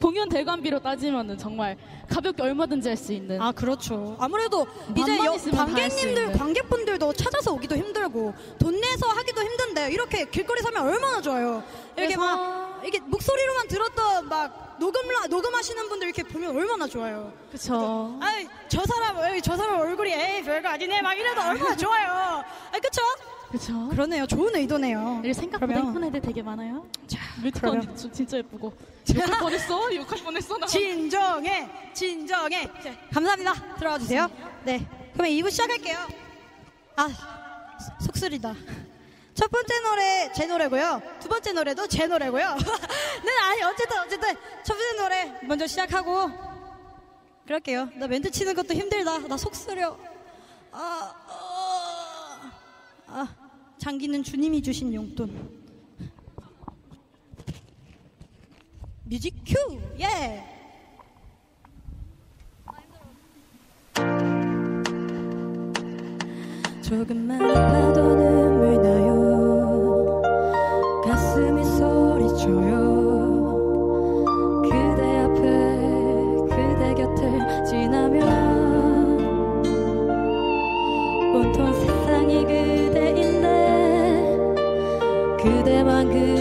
공연 대관비로 따지면은 정말 가볍게 얼마든지 할 수 있는 아 그렇죠 아무래도 이제 맘만 여- 있으면 다할수 관객님들 있는. 관객분들도 찾아서 오기도 힘들고 돈 내서 하기도 힘든데 이렇게 길거리 서면 얼마나 좋아요 이렇게 그래서- 막 이게 목소리로만 들었던 막 녹음 녹음하시는 분들 이렇게 보면 얼마나 좋아요. 그쵸. 아이 저 사람 에이, 저 사람 얼굴이 에이 별거 아니네. 막 이래도 얼마나 좋아요. 아 그쵸? 그쵸. 그러네요. 좋은 의도네요. 우리 생각보다 그러면- 예쁜 애들 되게 많아요. 뮤지컬 그러면- 저 진짜 예쁘고. 욕할 뻔했어? 욕할 뻔했어? 나. 진정해. 진정해. 자, 감사합니다. 들어와 주세요. 네. 그러면 2부 시작할게요. 아 속- 속쓰리다 첫 번째 노래 제 노래고요. 두 번째 노래도 제 노래고요. [LAUGHS] 네 아니 어쨌든 어쨌든 첫 번째 노래 먼저 시작하고 그럴게요. 나 멘트 치는 것도 힘들다. 나 속 쓰려. 아, 어, 아 장기는 주님이 주신 용돈. 뮤직 큐! 예! 조금만 아파도 눈물 나요 그대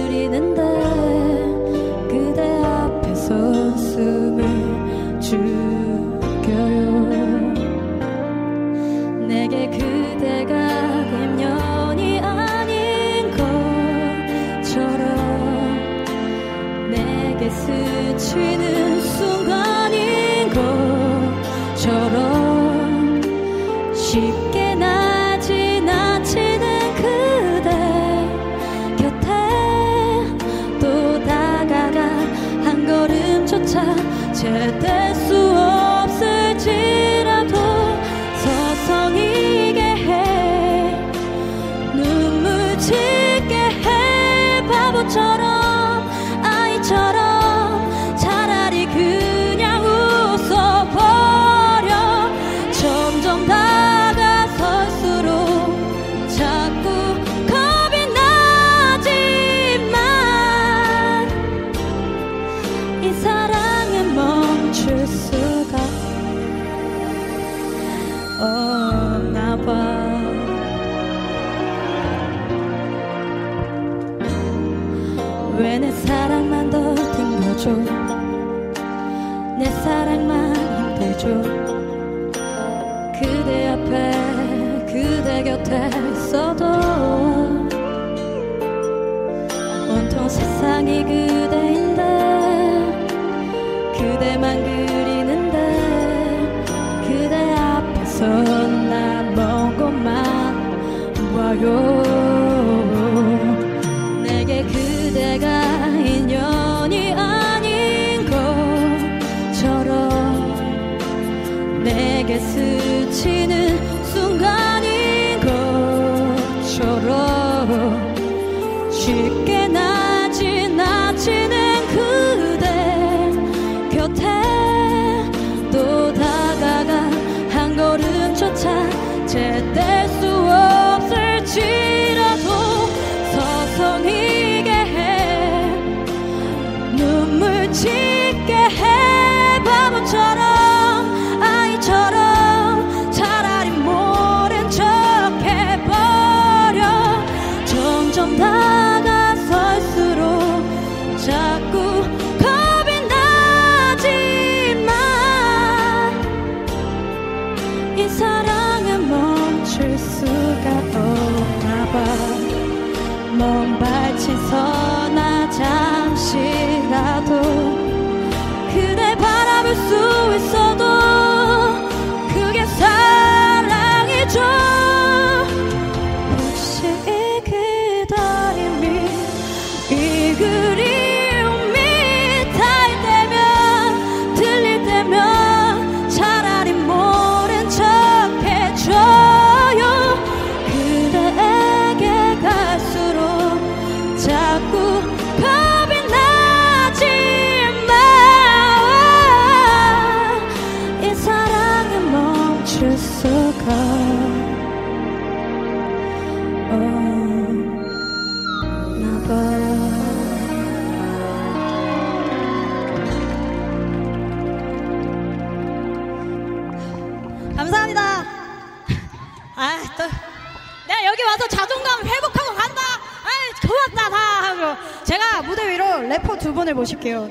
위로 래퍼 두 분을 모실게요.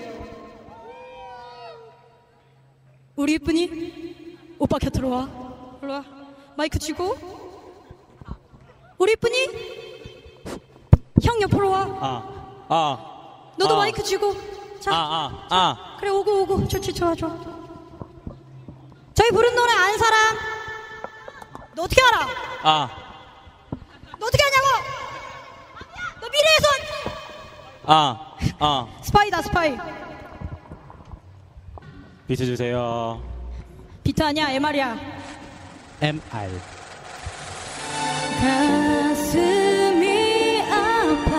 우리 이쁜이 오빠 곁으로 와. 일로 와. 마이크 쥐고. 우리 이쁜이 형 옆으로 와. 아, 아, 너도 아. 마이크 쥐고. 자, 아, 아, 아. 그래 오고 오고 좋지 좋아 좋아. 저희 부른 노래 아는 사람? 너 어떻게 알아? 아, 너 어떻게 하냐고? 너 미래에서 아, 아. 스파이다 스파이. 비춰주세요. 비트 아니야 MR이야. MR. 가슴이 아파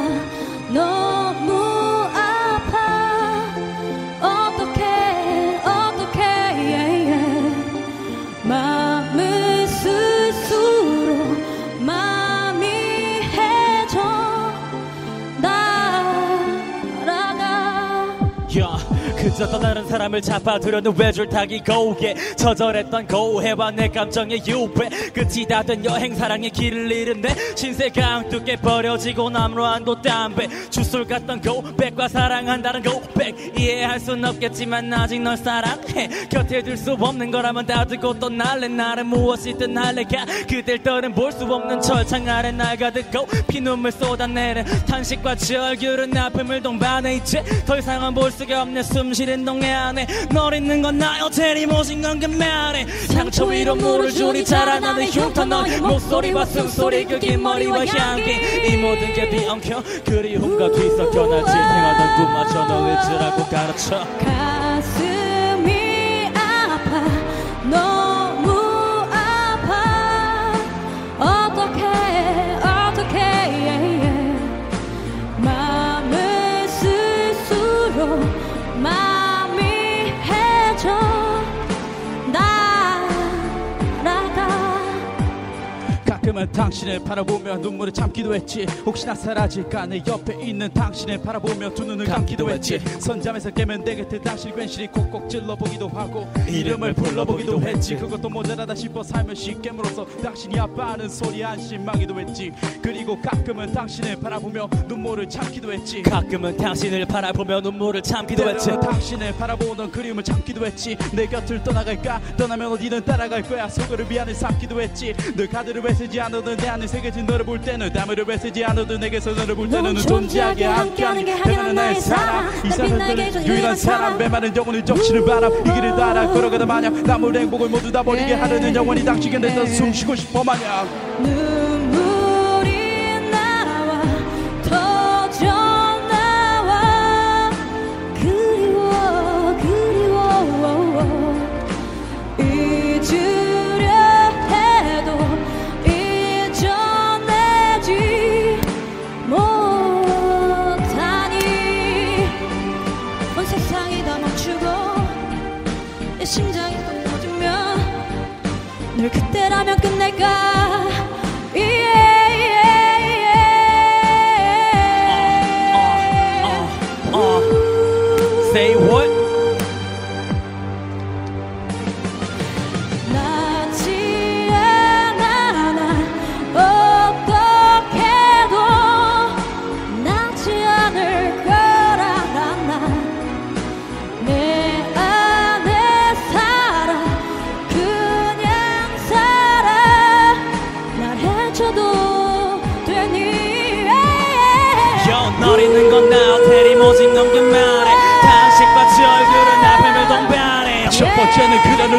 그저 떠나는 사람을 잡아두려는 외줄타기 고개 처절했던 고해와 내 감정의 유배 끝이 다된 여행 사랑의 길을 잃은 내 신세 강두께 버려지고 남루한도 담배 주술 같던 고백과 사랑한다는 고백. 이해할 순 없겠지만 아직 널 사랑해. 곁에 둘수 없는 거라면 다 두고 떠날래. 나는 무엇이든 할래가 그댈 떠는 볼 수 없는 철창 아래 날 가득고 피눈물 쏟아내는 탄식과 절규른 아픔을 동반해. 이제 더 이상은 볼 수가 없는 숨쉬는 동네 안에 널 잊는 건 나요. 제리 모신 건 그만해 상처 위로 물을 주니 자라나는 흉터 너의 목소리와 숨소리 그 긴 머리와 향기. 이 모든 게 뒤엉켜 그리움과 뒤섞여 날 지탱하던 꿈마저 널 잊으라고 가르쳐 가끔은 당신을 바라보며 눈물을 참기도 했지. 혹시나 사라질까? 내 옆에 있는 당신을 바라보며 두 눈을 감기도 했지. 선잠에서 깨면 내 곁에 당신 괜시리 콕콕 찔러보기도 하고 이름을 불러보기도 했지. 그것도 모자라다 싶어 살며시 깨물어서 당신이 아파하는 소리 안심하기도 했지. 그리고 가끔은 당신을 바라보며 눈물을 참기도 했지. 가끔은 당신을 바라보며 눈물을 참기도 했지. 당신을 바라보던 그림을 참기도 했지. 내 곁을 떠나갈까? 떠나면 어디든 따라갈 거야. 속으로 미안을 삼기도 했지. 늘 카드를 외세지 않아 도내 안에 새겨진 너를 볼 때는 담을 외세지 않아도 내게서 너를 볼 때는 넌 존재하게 함께하는 게 하나는 나의 사랑. 이 세상에서 유일한 사람 메마른 영혼을 적시는 바람. 이 길을 따라 걸어가다 마냥 남을 행복을 모두 다 버리게 하려는 영원히 당신 곁에서 숨 쉬고 싶어 마냥. 눈물 늘 그때라면 끝낼까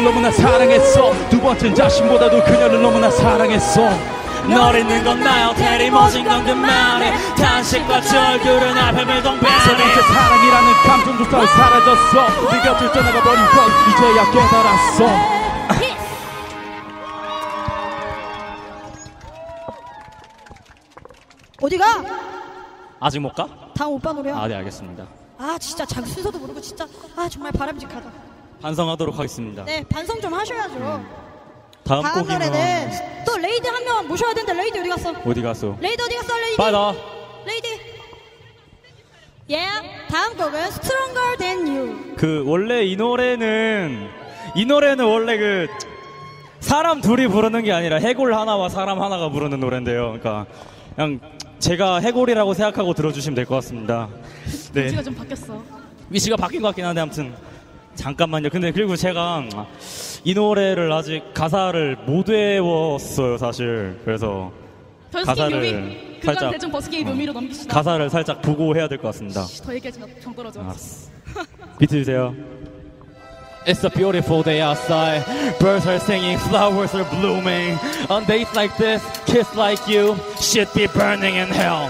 그녀를 너무나 사랑했어 두 번째는 자신보다도 그녀를 너무나 사랑했어 널 잊는 건 넘긴 말해 다시 빠지 얼굴은 앞에 세 번째 동변해 사랑이라는 감정조차 사라졌어 네 곁을 떠나가버린 걸 이제야 깨달았어 어디가? 아직 못 가? 다음 오빠 노래야. 아네 알겠습니다 아 진짜 자기 순서도 모르고 진짜 아 정말 바람직하다. 반성하도록 하겠습니다 네 반성 좀 하셔야죠. 다음 다음 곡이면 노래는 또 레이디 한 명 모셔야 되는데 레이디 어디 갔어? 어디 갔어? 레이디 어디 갔어 레이디? 빠다 레이디. 예. 다음 곡은 Stronger Than You. 그 원래 이 노래는 이 노래는 원래 그 사람 둘이 부르는 게 아니라 해골 하나와 사람 하나가 부르는 노래인데요. 그러니까 그냥 제가 해골이라고 생각하고 들어주시면 될 것 같습니다. [LAUGHS] 네. 위치가 좀 바뀌었어. 위치가 바뀐 것 같긴 한데 아무튼 잠깐만요. 근데 그리고 제가 이 노래를 아직 가사를 못 외웠어요, 사실. 그래서 가사를 살짝- 대충 버스킹 묘미로 넘깁시다. 가사를 살짝 보고 해야 될 것 같습니다. 더 얘기하지 마. 정 떨어져. 비트 주세요. It's a beautiful day outside. Birds are singing, flowers are blooming. On days like this, kids like you should be burning in hell.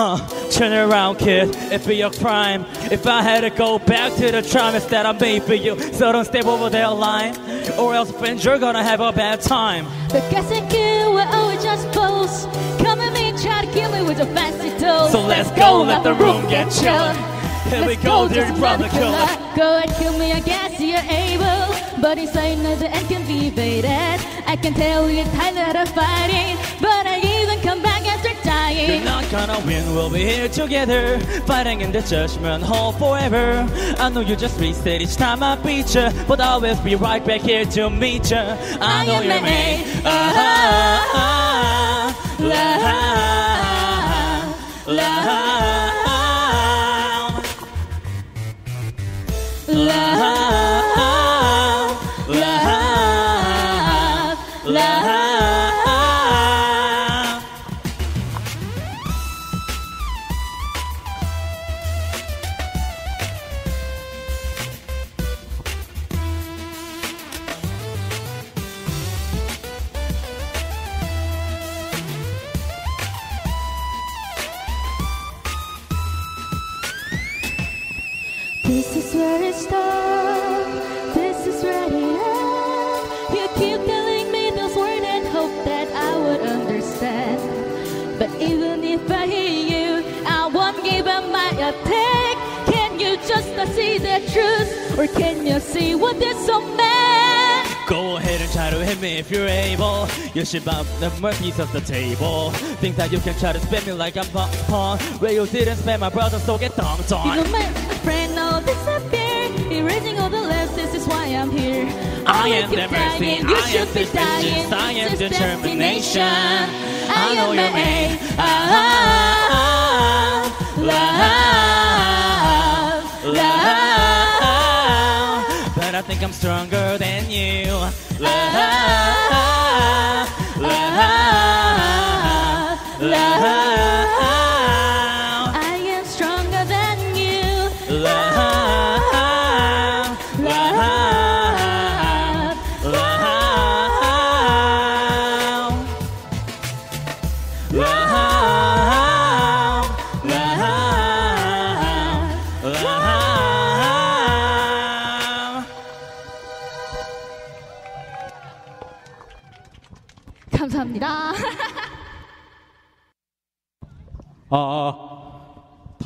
Uh, turn around, kid. It'd be a crime if I had to go back to the promise that I made for you. So don't step over that line, or else, friend, you're gonna have a bad time. The guys and you were always just boast. Come at me, try to kill me with your fancy tools. So let's go, let the room get chillin'. Here we Let's go, just dirty brother another killer. Go and kill me, I guess you're able. But it's inside another end can be evaded. I can tell you're tired of fighting. But I You're not gonna win, we'll be here together. Fighting in the judgment hall forever. I know you just reset each time I beat you But I'll always be right back here to meet you I know you're made ah, love, love, This is where it starts. This is where it ends. You keep telling me those words and hope that I would understand. But even if I hear you, I won't give up my attack. Can you just not see the truth? Or can you see what is so mad? Go ahead and try to hit me if you're able. You should bump the piece of the table. Think that you can try to spin me like I'm a pawn. Where you didn't spend my brother, so get dumped on. Even my friend now disappear. Erasing all the left, this is why I'm here. I am the mercy, you I am should be the vengeance, dying. I am This determination. I know your name. Ah, love, love. But I think I'm stronger than you. Love, love, love. I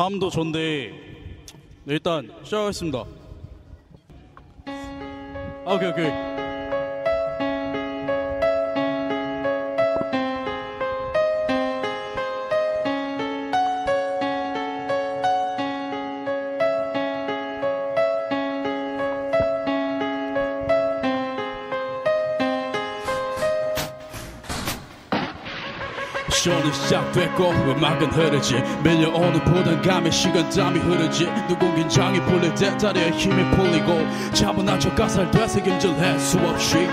아 다음도 좋은데 네, 일단 시작하겠습니다. 아, 오케이 오케이. 쇼는 시작됐고 음악은 흐르지. 밀려오는 부담감에 식은땀이 흐르지. 누군 긴장이 풀릴 때 다리에 힘이 풀리고 차분한 첫 가사를 되새김질 해 수없이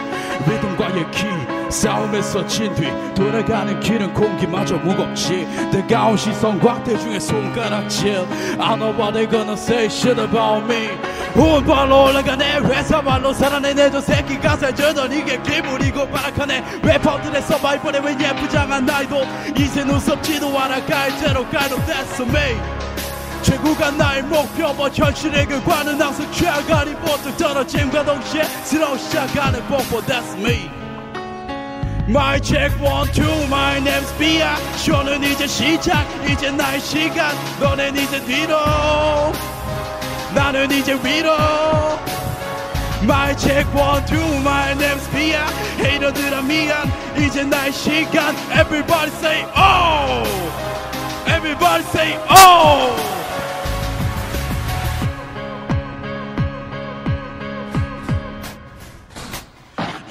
리듬과의 기 싸움에서 진 뒤 돌아가는 길은 공기마저 무겁지. 뜨거운 시선과 대중의 손가락질. I know what they gonna say shit about me 운발로 올라가네 회사말로 살아내네 저 새끼 가사에 저던 이게 기분이고 발악하네. 래퍼들의 서바이벌에 왜 예쁘장한 나이도 이제 눈썹지도 않아 갈대로 가도 that's me 최고가 나의 목표 뭐 현실의 결과는 항상 최악가리 보통 떨어짐과 동시에 새로 시작하는 뽀뽀 that's me. My check one two my name's Bia. 쇼는 이제 시작 이제 나의 시간. 너넨 이제 뒤로 나는 이제 위로 My check one two my name's Bia 헤이터들아 미안 이제 나의 시간 Everybody say oh Everybody say oh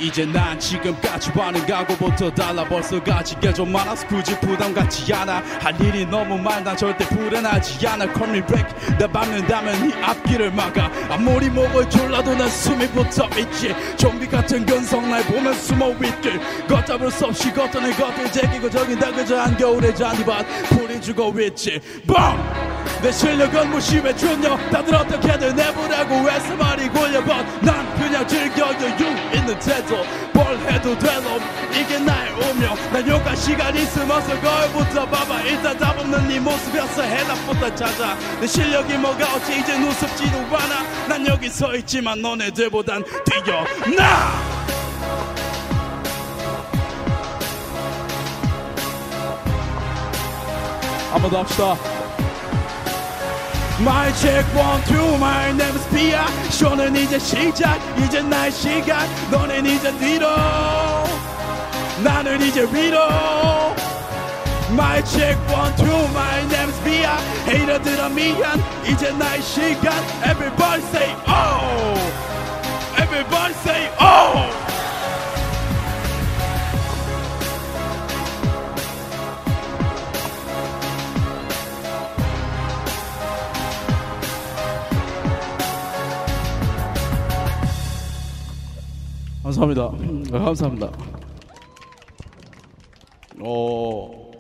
이제 난 지금까지 와는 각오부터 달라 벌써 가지게 좀 많아서 굳이 부담 갖지 않아. 할 일이 너무 많아 절대 불안하지 않아. Call me back 나 밟는다면 이 앞길을 막아. 아무리 목을 졸라도 난 숨이 붙어 있지. 좀비 같은 근성 날 보면 숨어 있길. 걷잡을 수 없이 걷던 애 걷을. 제기고 저긴 다 그저 한겨울의 잔디밭. 풀이 죽어 있지. BOOM 내 실력은 무시해 준여 다들 어떻게든 내보라고 해서 말이 굴려봐 난 그냥 즐겨 여유 있는 태도 뭘 해도 되놈 이게 나의 운명. 난 욕할 시간 있으면서 거울부터 봐봐. 일단 답 없는 네 모습이었어. 해답부터 찾아. 내 실력이 뭐가 어찌 이제 우습지도 않아. 난 여기 서 있지만 너네들보단 뛰어나! 한번 더 합시다 My check one two my name's Pia 쇼는 이제 시작 이제 나의 시간 너넨 이제 뒤로 나는 이제 위로 My check one two my name's Pia 헤이터들아 미안 이제 나의 시간 Everybody say oh Everybody say oh 감사합니다. 네, 감사합니다. 어,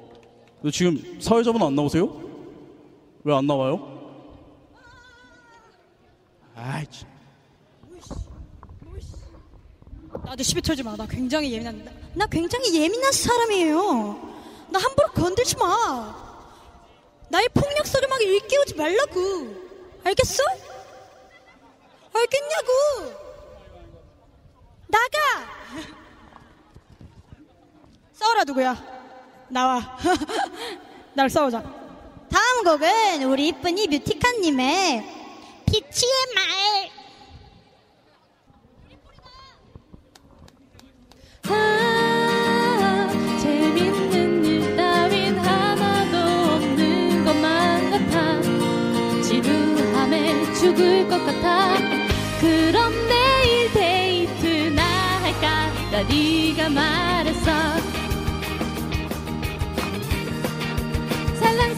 지금 사회자분 안 나오세요? 왜 안 나와요? 아이, 참. 나도 시비 털지 마. 나 굉장히 예민한. 나, 나 굉장히 예민한 사람이에요. 나 함부로 건들지 마. 나의 폭력성을 막 일깨우지 말라고. 알겠어? 알겠냐고. 나가. 싸워라 누구야? 나와. [LAUGHS] 날 싸우자. 다음 곡은 우리 이쁜이 뮤티카님의 피치의 말. 아, 재밌는 일 따윈 하나도 없는 것만 같아 지루함에 죽을 것 같아 그럼 네가 말했어 살랑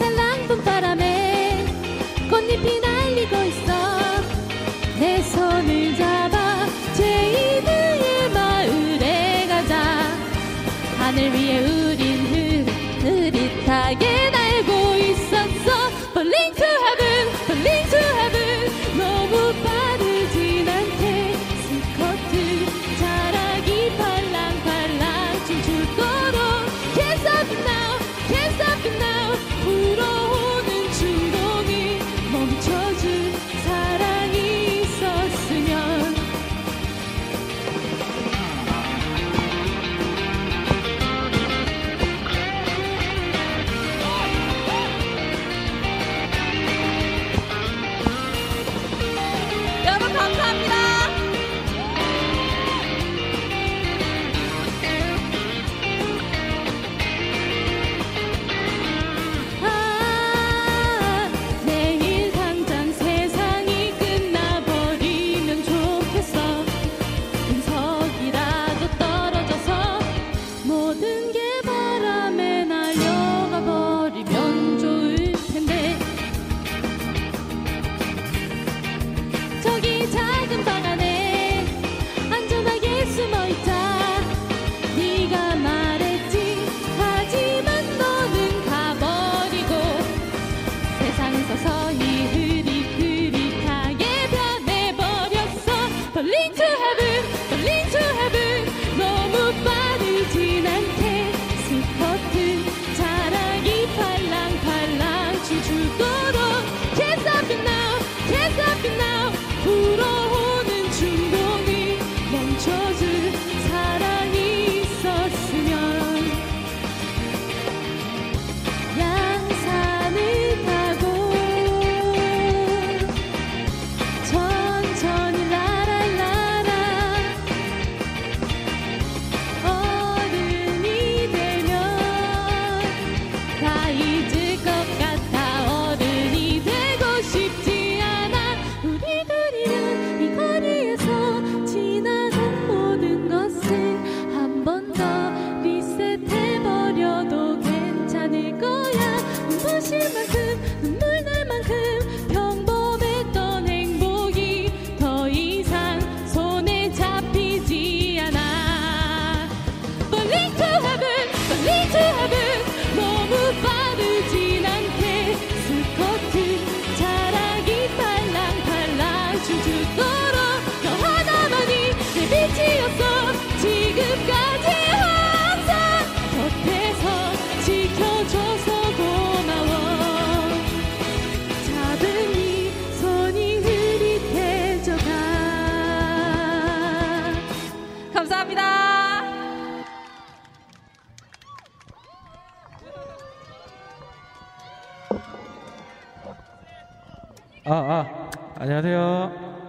안녕하세요.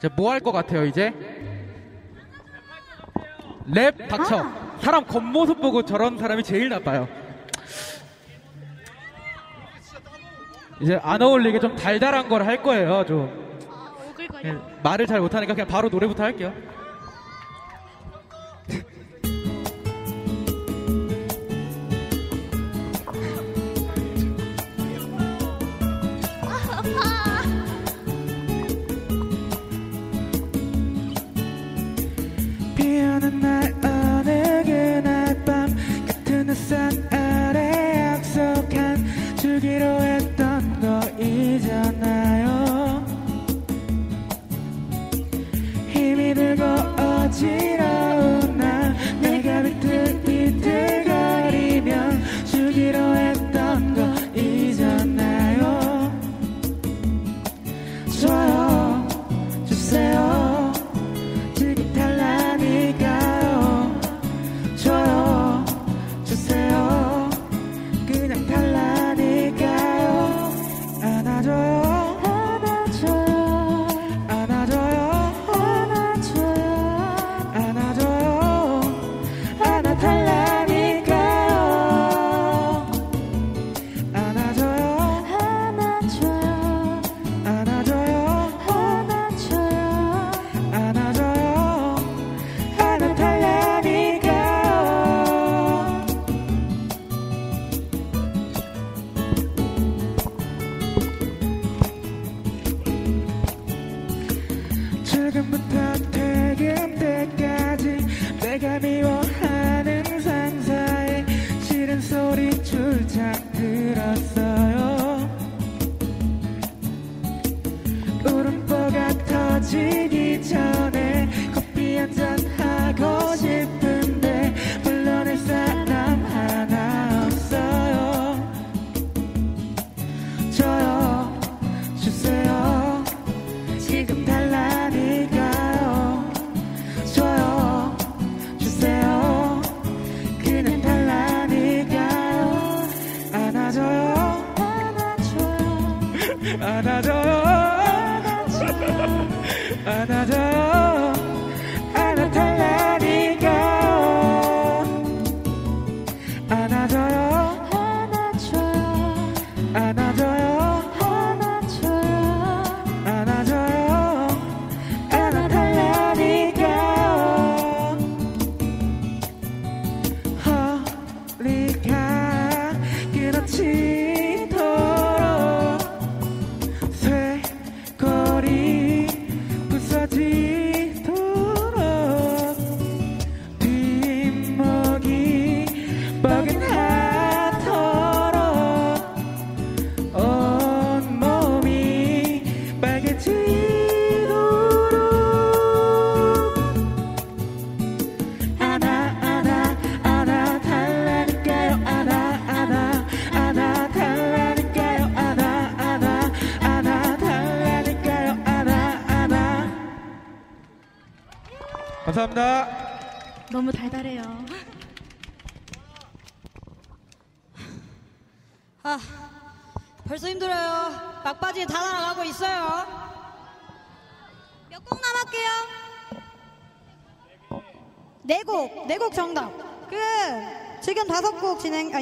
자, 뭐할 것 같아요, 이제? 랩 닥쳐. 사람 겉모습 보고 저런 사람이 제일 나빠요. 이제 안 어울리게 좀 달달한 걸 할 거예요, 좀. 예, 말을 잘 못하니까 그냥 바로 노래부터 할게요.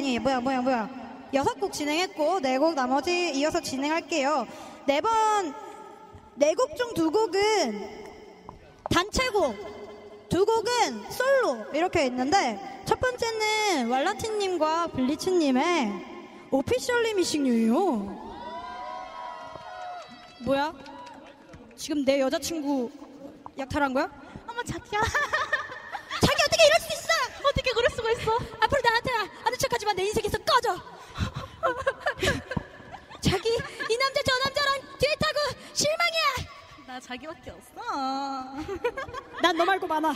아니, 뭐야, 뭐야, 뭐야. 여섯 곡 진행했고, 네 곡 나머지 이어서 진행할게요. 네 번, 네 곡 중 두 곡은 단체곡, 두 곡은 솔로, 이렇게 있는데, 첫 번째는 왈라티님과 블리츠님의 오피셜리 미싱유예요. 뭐야? 지금 내 여자친구 약탈한 거야? 어머 자기야. 자기 어떻게 이럴 수 있어? 어떻게 그럴 수가 있어? 앞으로 척 하지 마. 내 인생에서 꺼져. [LAUGHS] 자기 이 남자 저 남자랑 뒤에 타고 실망이야. 나 자기밖에 없어. [LAUGHS] 난 너 말고 많아.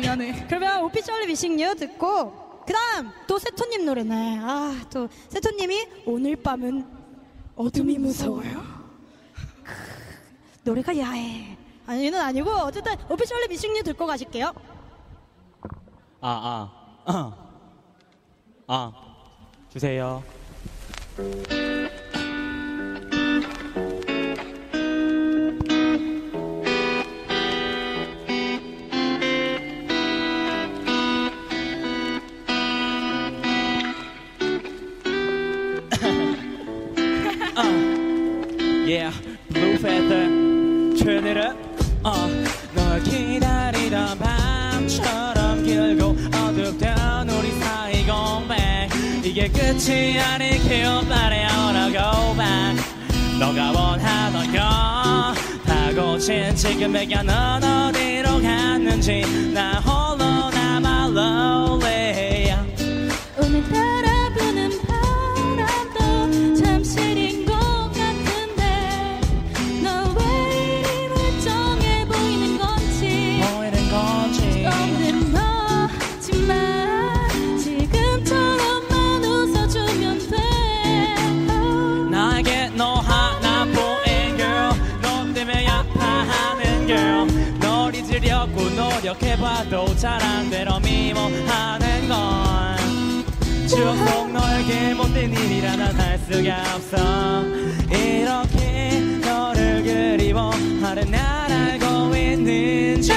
미안해. 그러면 오피셜리 미싱유 듣고 그다음 또 세토님 노래네. 아 또 세토님이 오늘 밤은 어둠이 무서워요. 크, 노래가 야해. 아니는 아니고 어쨌든 오피셜리 미싱유 듣고 가실게요. 아, 아. [CLEARS THROAT] 아. 주세요. 끝이 아니길 바래 wanna go back 너가 원하던 친 지금에게 넌 어디로 갔는지 나 홀로 남아 lonely 안 되려 미워하는 건 추억 속 너에게 못된 일이라 난할 수가 없어. 이렇게 너를 그리워하는 날 알고 있는지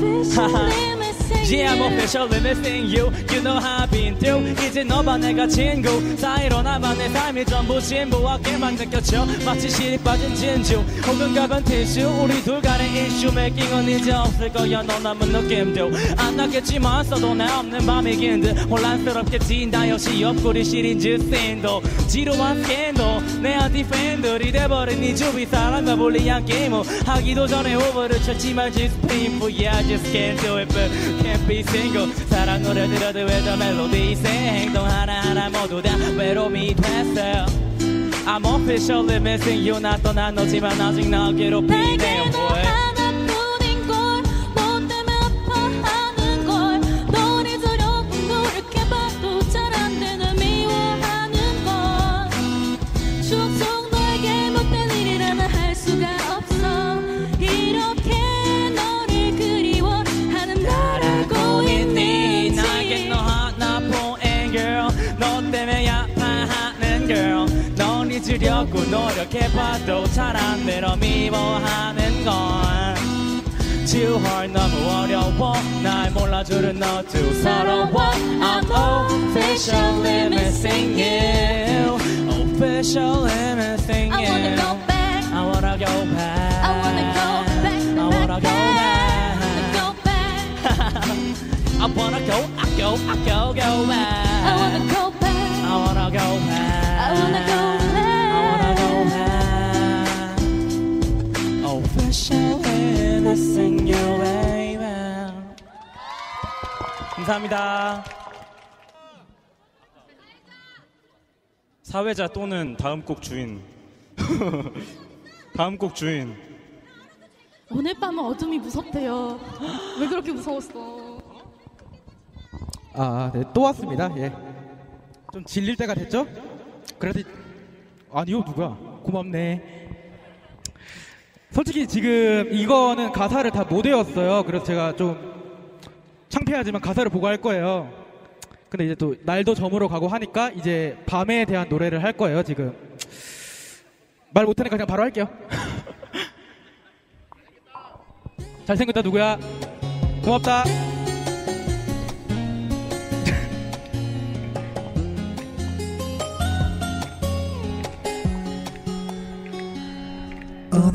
officially missing Yeah, I'm you officially missing you. You know how I've been through. 이제 너와 내가 친구 사이로 내 삶이 전부 진부하게만 느껴져. 마치 실이 빠진 진주 혹은 가변 티슈. 우리 둘 간의 이슈 맥킹은 이제 없을 거야. 너 남은 느낌도 안 나겠지만 써도 나 없는 밤이긴 듯 혼란스럽겠지. 나 역시 옆구리 시리즈 씬도 지루한 스캔도 내 안티 팬들이 돼버린 이 주위 사람과 불리한 게임을 하기도 전에 오버를 쳤지만 just painful yeah I just can't do it but can't be single. 사랑 노래 들어도 왜저 멜로디 새 행동 하나하나 모두 다 외로움이 됐어 I'm officially missing you. 나 떠난 너지만 아직 나 괴롭히네 boy 노력해봐도 잘 안 되려 미워하는 건 Too hard 너무 어려워 날 몰라주는 너도 서러워 I'm officially missing you Officially missing I wanna you go back I wanna go back I wanna go back I wanna go back go back [LAUGHS] I wanna go, I go, I go, go back. I wanna go back I wanna go back. I wanna go back Officially missing you, baby. 감사합니다. 사회자 또는 다음 곡 주인. [LAUGHS] 다음 곡 주인. 오늘 밤은 어둠이 무섭대요. 왜 그렇게 무서웠어? 아, 네, 또 왔습니다. 예. 좀 질릴 때가 됐죠? 그래도 아니요, 누구야? 고맙네. 솔직히 지금 이거는 가사를 다 못 외웠어요. 그래서 제가 좀 창피하지만 가사를 보고 할 거예요. 근데 이제 또 날도 저물어 가고 하니까 이제 밤에 대한 노래를 할 거예요, 지금. 말 못하니까 그냥 바로 할게요. [LAUGHS] 잘생겼다, 누구야? 고맙다.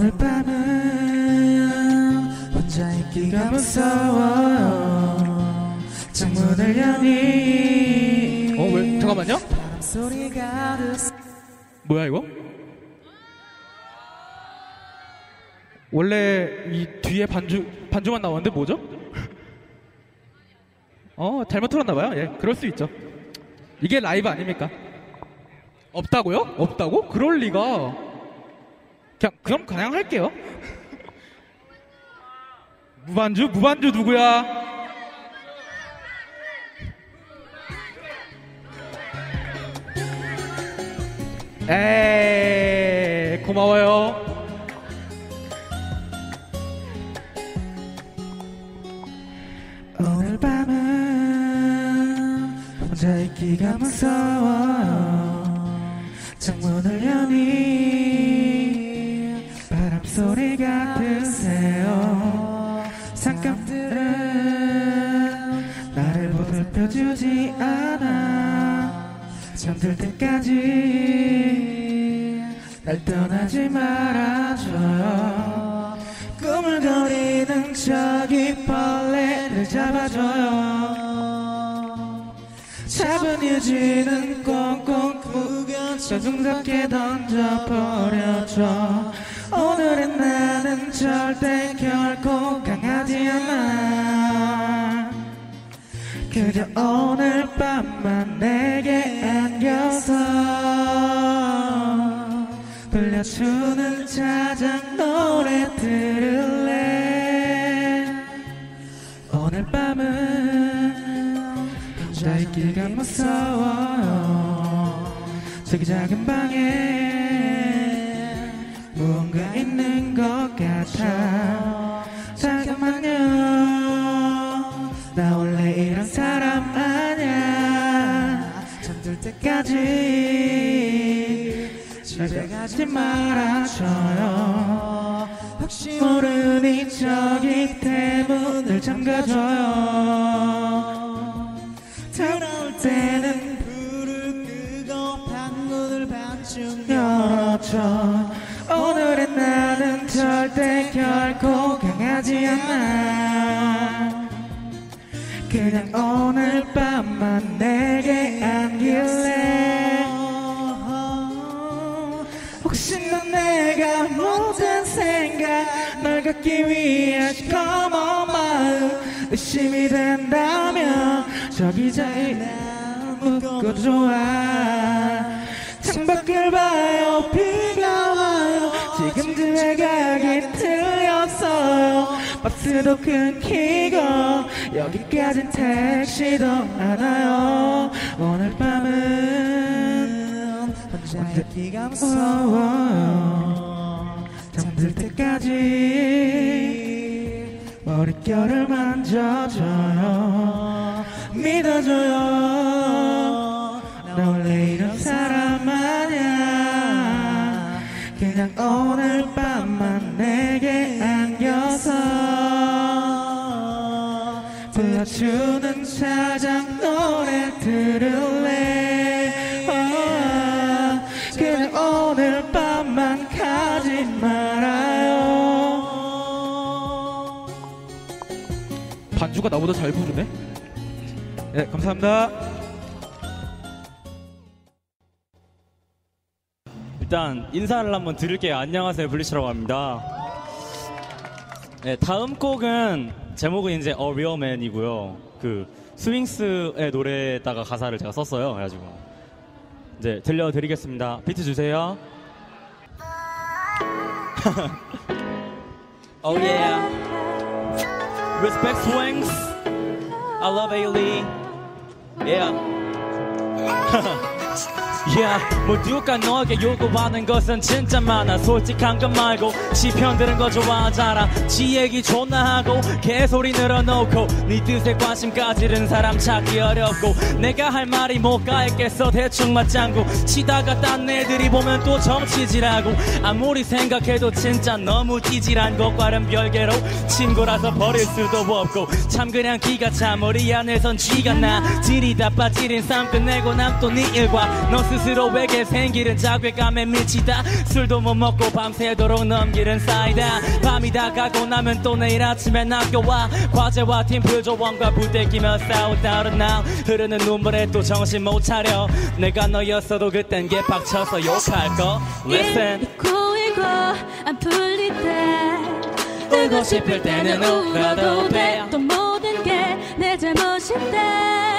오늘 밤은 혼자 있기가 무서워 창문을 여니 어, 왜? 잠깐만요. 소리가 뭐야 이거? 원래 이 뒤에 반주 반주만 나왔는데 뭐죠? [LAUGHS] 어 잘못 틀었나봐요. 예, 그럴 수 있죠. 이게 라이브 아닙니까? 없다고요? 없다고? 그럴 리가. 그냥 그럼 그냥 할게요. 무반주 무반주 누구야? 에이 고마워요. 오늘 밤은 혼자 있기가 무서워요 창문을 여니 소리 같으세요. 상감들은 나를 보살펴주지 않아. 잠들 때까지 날 떠나지 말아줘요. 꾸물거리는 저기 벌레를 잡아줘요. 잡은 유지는 꽁꽁 묶여서 중석에 던져버려줘 오늘은 나는 절대 결코 강하지 않아 그저 오늘 밤만 내게 안겨서 들려주는 자작 노래 들을래? 오늘 밤은 혼자 있기가 무서워요 저기 작은 방에 무언가 있는 것 같아. 잠깐만요 나 원래 이런 사람 아니야. 잠들 때까지 집에 가지 말아줘요. 혹시 모르니 저기 대문을 잠가줘요. 돌아올 때는 불을 끄고 방문을 반쯤 열어줘 그냥 오늘 밤만 내게 안길래. 혹시나 내가 못한 생각 널 갖기 위해 시커먼 마음 의심이 된다면 저기 저기 묻고 좋아. 창밖을 봐요 비가 와요. 지금 집에 가기 틀렸어요 버스도 끊기고 여기까진 택시도 안 와요. 오늘 밤은 혼자 있기가 무서워요. 잠들 때까지 머릿결을 만져줘요. 믿어줘요. 나 원래 이런 사람 아니야. 그냥 오늘 밤만 주는 자작 노래 들을래 아, 그냥 오늘 밤만 가지 말아요 반주가 나보다 잘 부르네. 네, 감사합니다. 일단 인사를 한번 드릴게요. 안녕하세요, 블리츠라고 합니다. 네, 다음 곡은 제목은 이제 A Real Man이고요. 그 스윙스의 노래에다가 가사를 제가 썼어요. 그래가지고 이제 들려드리겠습니다. 비트 주세요. [LAUGHS] oh yeah. Respect Swings. I love Ailey. Yeah. [LAUGHS] Yeah, 모두가 너에게 요구하는 것은 진짜 많아. 솔직한 것 말고 지편 드는 거 좋아하잖아. 지 얘기 존나 하고 개소리 늘어놓고 네 뜻에 관심 가지는 사람 찾기 어렵고 내가 할 말이 뭐가 했겠어 대충 맞장구. 치다가 딴 애들이 보면 또 정치질하고 아무리 생각해도 진짜 너무 찌질한 것과는 별개로 친구라서 버릴 수도 없고 참 그냥 기가 차 머리 안에선 쥐가 나. 지리다 빠지린 삶 끝내고 남 또 네 일과 너 스스로에게 생기는 자괴감에 미치다. 술도 못 먹고 밤새도록 넘기는 사이다. 밤이 다 가고 나면 또 내일 아침에 학교와. 과제와 팀플 조원과 부대끼며 싸우다. 어른나 흐르는 눈물에 또 정신 못 차려. 내가 너였어도 그땐 개빡쳐서 욕할 거. Listen. 잊고 잊고 안 풀릴 때 울고 싶을 때는 울어도 돼또 모든 게 내 잘못인데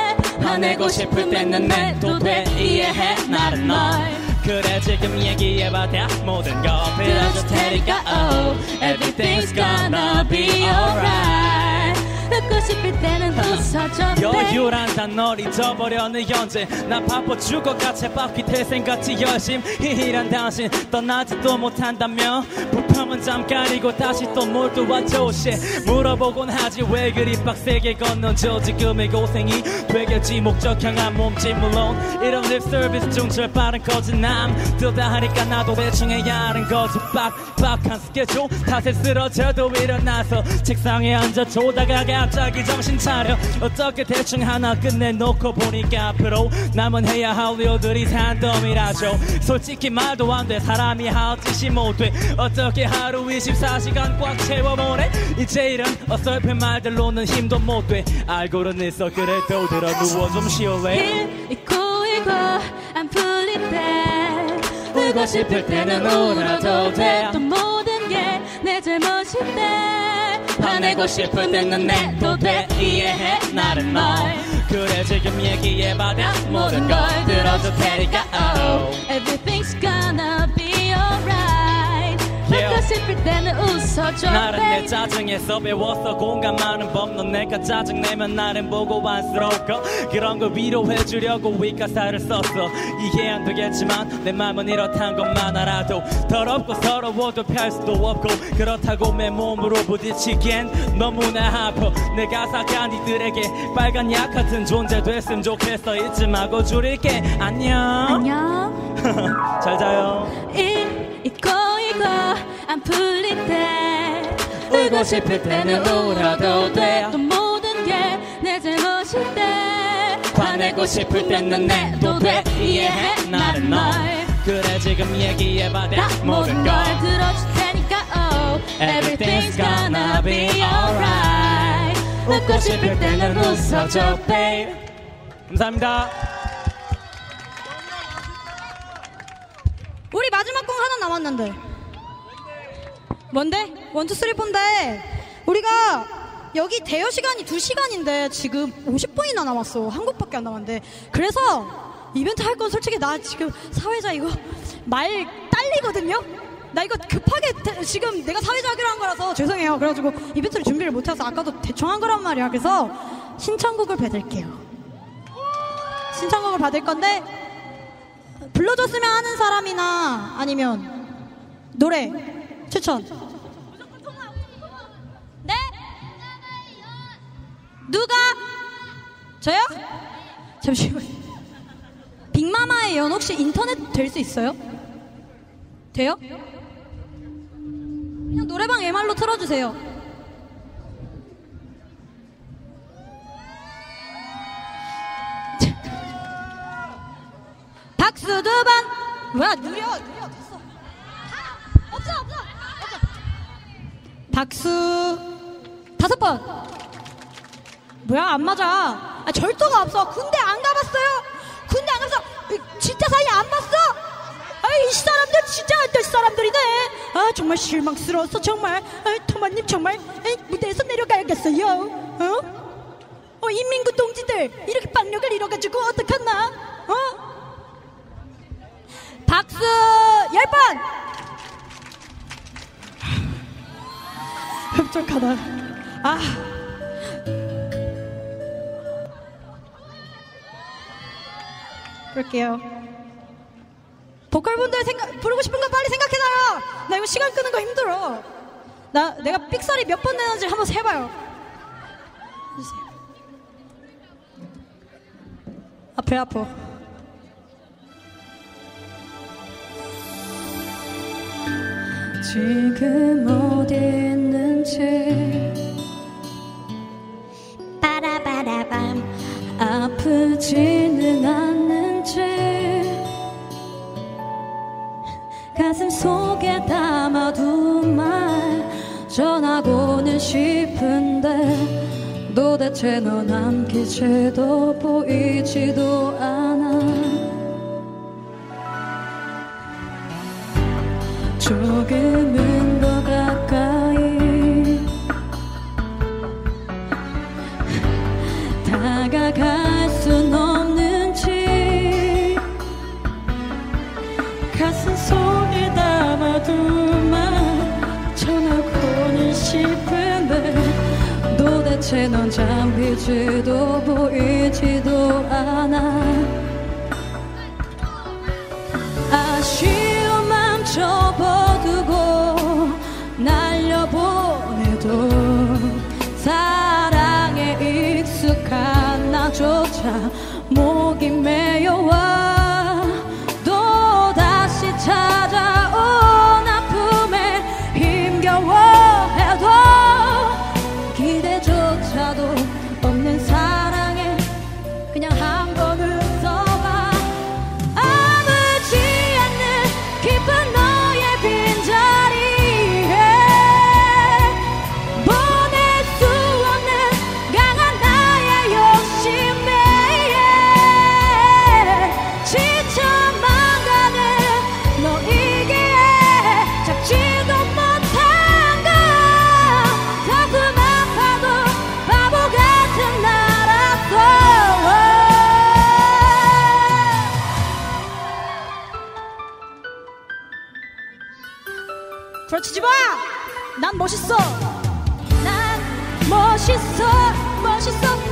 화내고 싶을 때는 내도 돼. 이해해 나는 널. 그래 지금 얘기해봐 다 모든 거 빌어줄 테니까 oh. Everything's gonna be alright 웃고 싶을 때는 웃어줘 여유란 단어를 잊어버려 내 현재. 난 바빠 죽어 같이 바퀴 태생같이 열심. 히히란 당신 떠나지도 못한다며. 불평은 잠깐이고 다시 또 몰두와 조시. 물어보곤 하지 왜 그리 빡세게 건너져 지금의 고생이 되겠지. 목적 향한 몸짓 물론. 이런 립 서비스 중 제일 빠른 거짓남. 뜨다 하니까 나도 대충 해야 하는 거지 빡빡한 스케줄 탓에 쓰러져도 일어나서 책상에 앉아 조다가 갑자기 정신 차려. 어떻게 대충 하나 끝내놓고 보니까 앞으로 남은 해야 할 일들이 산더미라죠. 솔직히 말도 안 돼. 사람이 할 짓이 못돼. 어떻게 하루 24시간 꽉 채워보내? 이제 이런 어설픈 말들로는 힘도 못돼. 알고는 있어. 그래도 들어 누워 좀 쉬어래 일 잊고 읽고 안 풀릴 때 울고 싶을 때는 울어도 돼. 또 모든 게 내 잘못인데 화내고 싶을 때는 내도 돼 이해해 나를 말 그래 지금 얘기해봐라 모든 걸 들어줄 테니까 oh. Everything's gonna be alright Yeah. 웃고 싶을 때는 웃어줘 나는 내 babe. 짜증에서 배웠어. 공감하는 법넌 내가 짜증내면 나는 보고 안쓰럽고 그런 걸 위로해주려고 위가사를 썼어. 이해 안 되겠지만 내 맘은 이렇단 것만 알아도 더럽고 서러워도 펼 수도 없고 그렇다고 내 몸으로 부딪히기엔 너무나 아파. 내 가사가 니들에게 빨간 약 같은 존재 됐으면 좋겠어. 잊지 말고 줄일게. 안녕. 안녕. [LAUGHS] 잘 자요 일 잊고 읽고 안 풀릴 때 울고 싶을 때는 울어도 돼. 또 모든 게 내 잘못일 때 화내고 싶을 때는 내도 돼. 이해해 나를 말 그래 지금 얘기해봐라 모든 모든 걸 걸. 들어줄 테니까 oh Everything's gonna be alright. 웃고 싶을 때는 웃어줘 babe. 감사합니다 우리 마지막 곡 하나 남았는데. 뭔데? one two three four데 우리가 여기 대여 시간이 2시간인데 지금 50분이나 남았어. 한 곡밖에 안 남았는데. 그래서 이벤트 할 건 솔직히 나 지금 사회자 이거 말 딸리거든요? 나 이거 급하게 대- 지금 내가 사회자 하기로 한 거라서 죄송해요. 그래가지고 이벤트를 준비를 못해서 아까도 대충 한 거란 말이야. 그래서 신청곡을 받을게요. 신청곡을 받을 건데 불러줬으면 하는 사람이나 아니면 노래 추천. 네? 누가? 저요? 잠시만. 빅마마의 연 혹시 인터넷 될 수 있어요? 돼요? 그냥 노래방 MR로 틀어주세요. 수두 번. 뭐야 느려 느려 됐어. 없어 없어 없어. 박수 다섯 번. 뭐야 안 맞아. 아, 절도가 없어. 군대 안 가봤어요. 군대 안. 이, 진짜 사이 안 봤어. 아이 이 사람들 진짜 안될 사람들이네. 아 정말 실망스러웠어 정말. 아, 토마님 정말 에이, 무대에서 내려가야겠어요. 어? 어 인민군 동지들 이렇게 박력을 잃어가지고 어떡하나? 어? 박수 열 번. 흡족하다. 아. 그럴게요. 보컬분들 생각 부르고 싶은 거 빨리 생각해놔요. 나 이거 시간 끄는 거 힘들어. 나 내가 삑사리 몇 번 내는지 한번 세봐요. 해주세요. 앞에 아파. 지금 어디 있는지. 빠라바라밤 아프지는 않는지. 가슴 속에 담아둔 말 전하고는 싶은데 도대체 너 남기지도 보이지도 않아 조금은 더 가까이. 다가갈 순 없는지. 가슴 속에 담아두만 전하고는 싶은데 도대체 넌 잠기지도 보이지도 않아. 아쉬 그렇지 지마 난 멋있어. 난 멋있어. 멋있어.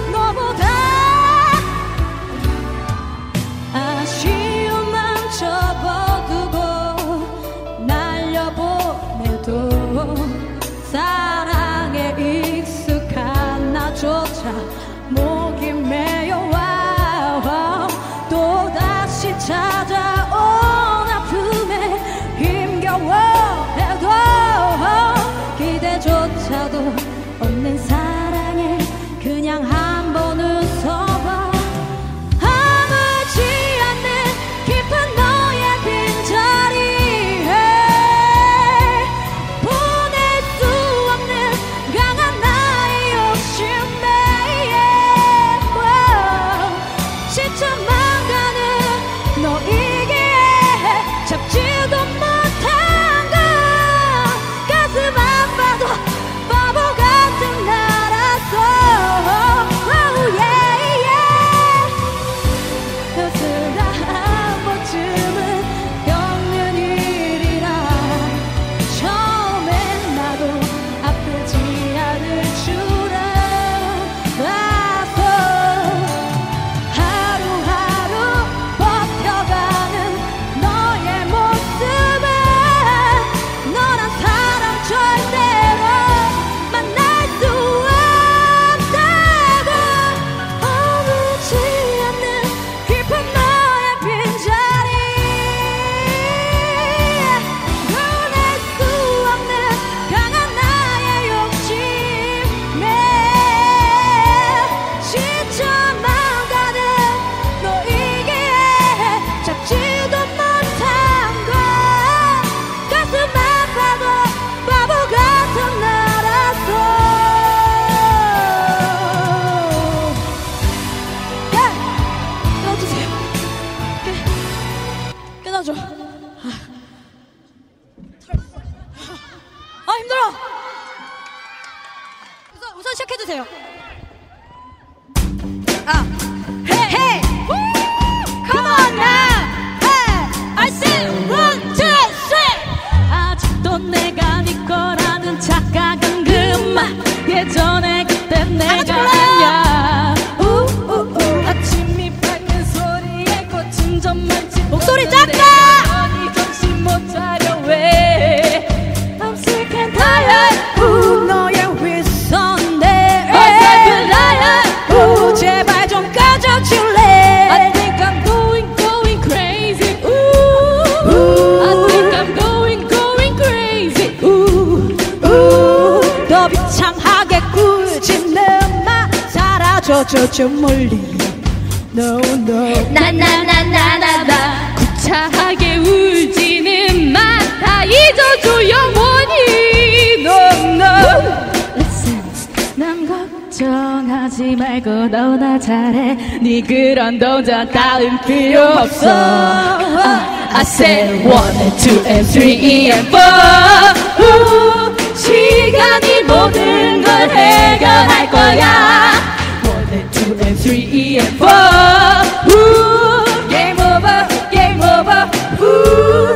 걱정하지 말고 너나 잘해 네 그런 도전 따윈 필요 없어 uh, I said one and two and three and four 우, 시간이 모든 걸 해결할 거야 one and two and three and four 우, Game over Game over 우.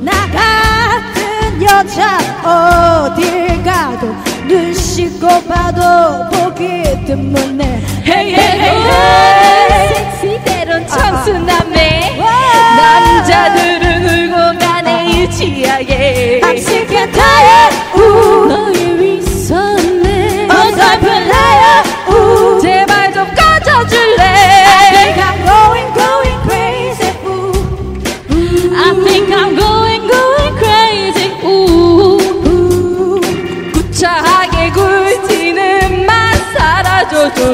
나 같은 여자 어딜 듣고 봐도 보기 드문네 헤이 헤이 섹시대론 천수남매 남자들은 울고 가네 아, 아. 유치하게. 박식한 아, 타야. 우. 너의 위선에 어설픈 라야 우. 제발 좀 꺼져줄래? I think I'm going to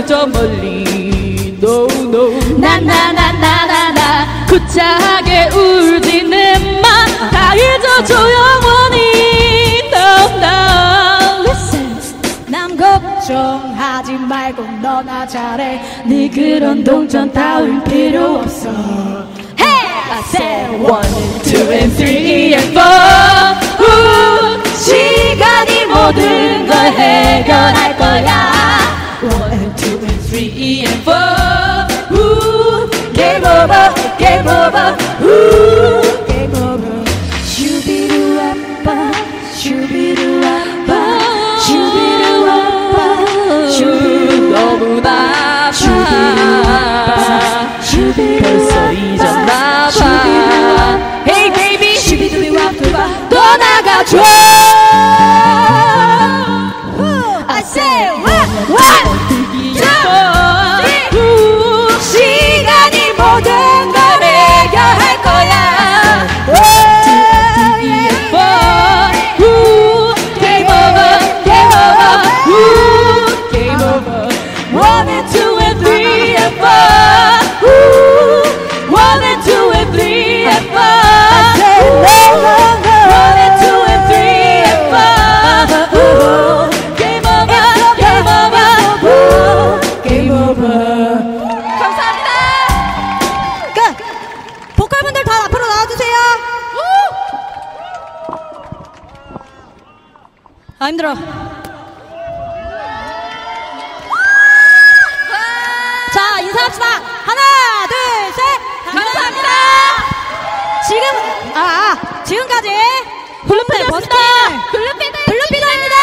저 멀리 No no 나나나나나나. 구차하게 울지는 마다 잊어줘 영원히. No no Listen. 남 걱정하지 말고 너나 잘해. 네 그런 동전 따윈 필요 없어. Hey! I said one, two, and three, and four. 우, 시간이 모든 걸 해결할 거야. One, and two, and three, and four. 우, game over, game over. 우, 힘들어. 자, 인사합시다. 하나, 둘, 셋. 감사합니다. 지금, 아, 아 지금까지 Blue Feather 버스킹. Blue Feather. Blue Feather입니다.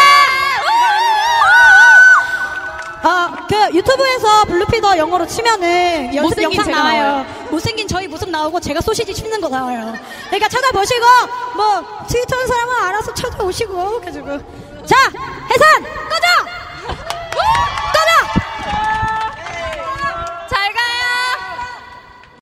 어, 그 유튜브에서 Blue Feather 영어로 치면은 연습 영상 나와요. 나와요. 못생긴 저희 모습 나오고 제가 소시지 씹는 거 나와요. 그러니까 찾아보시고 뭐 트위터 사람은 알아서 찾아오시고 그래가지고 자 해산 꺼져.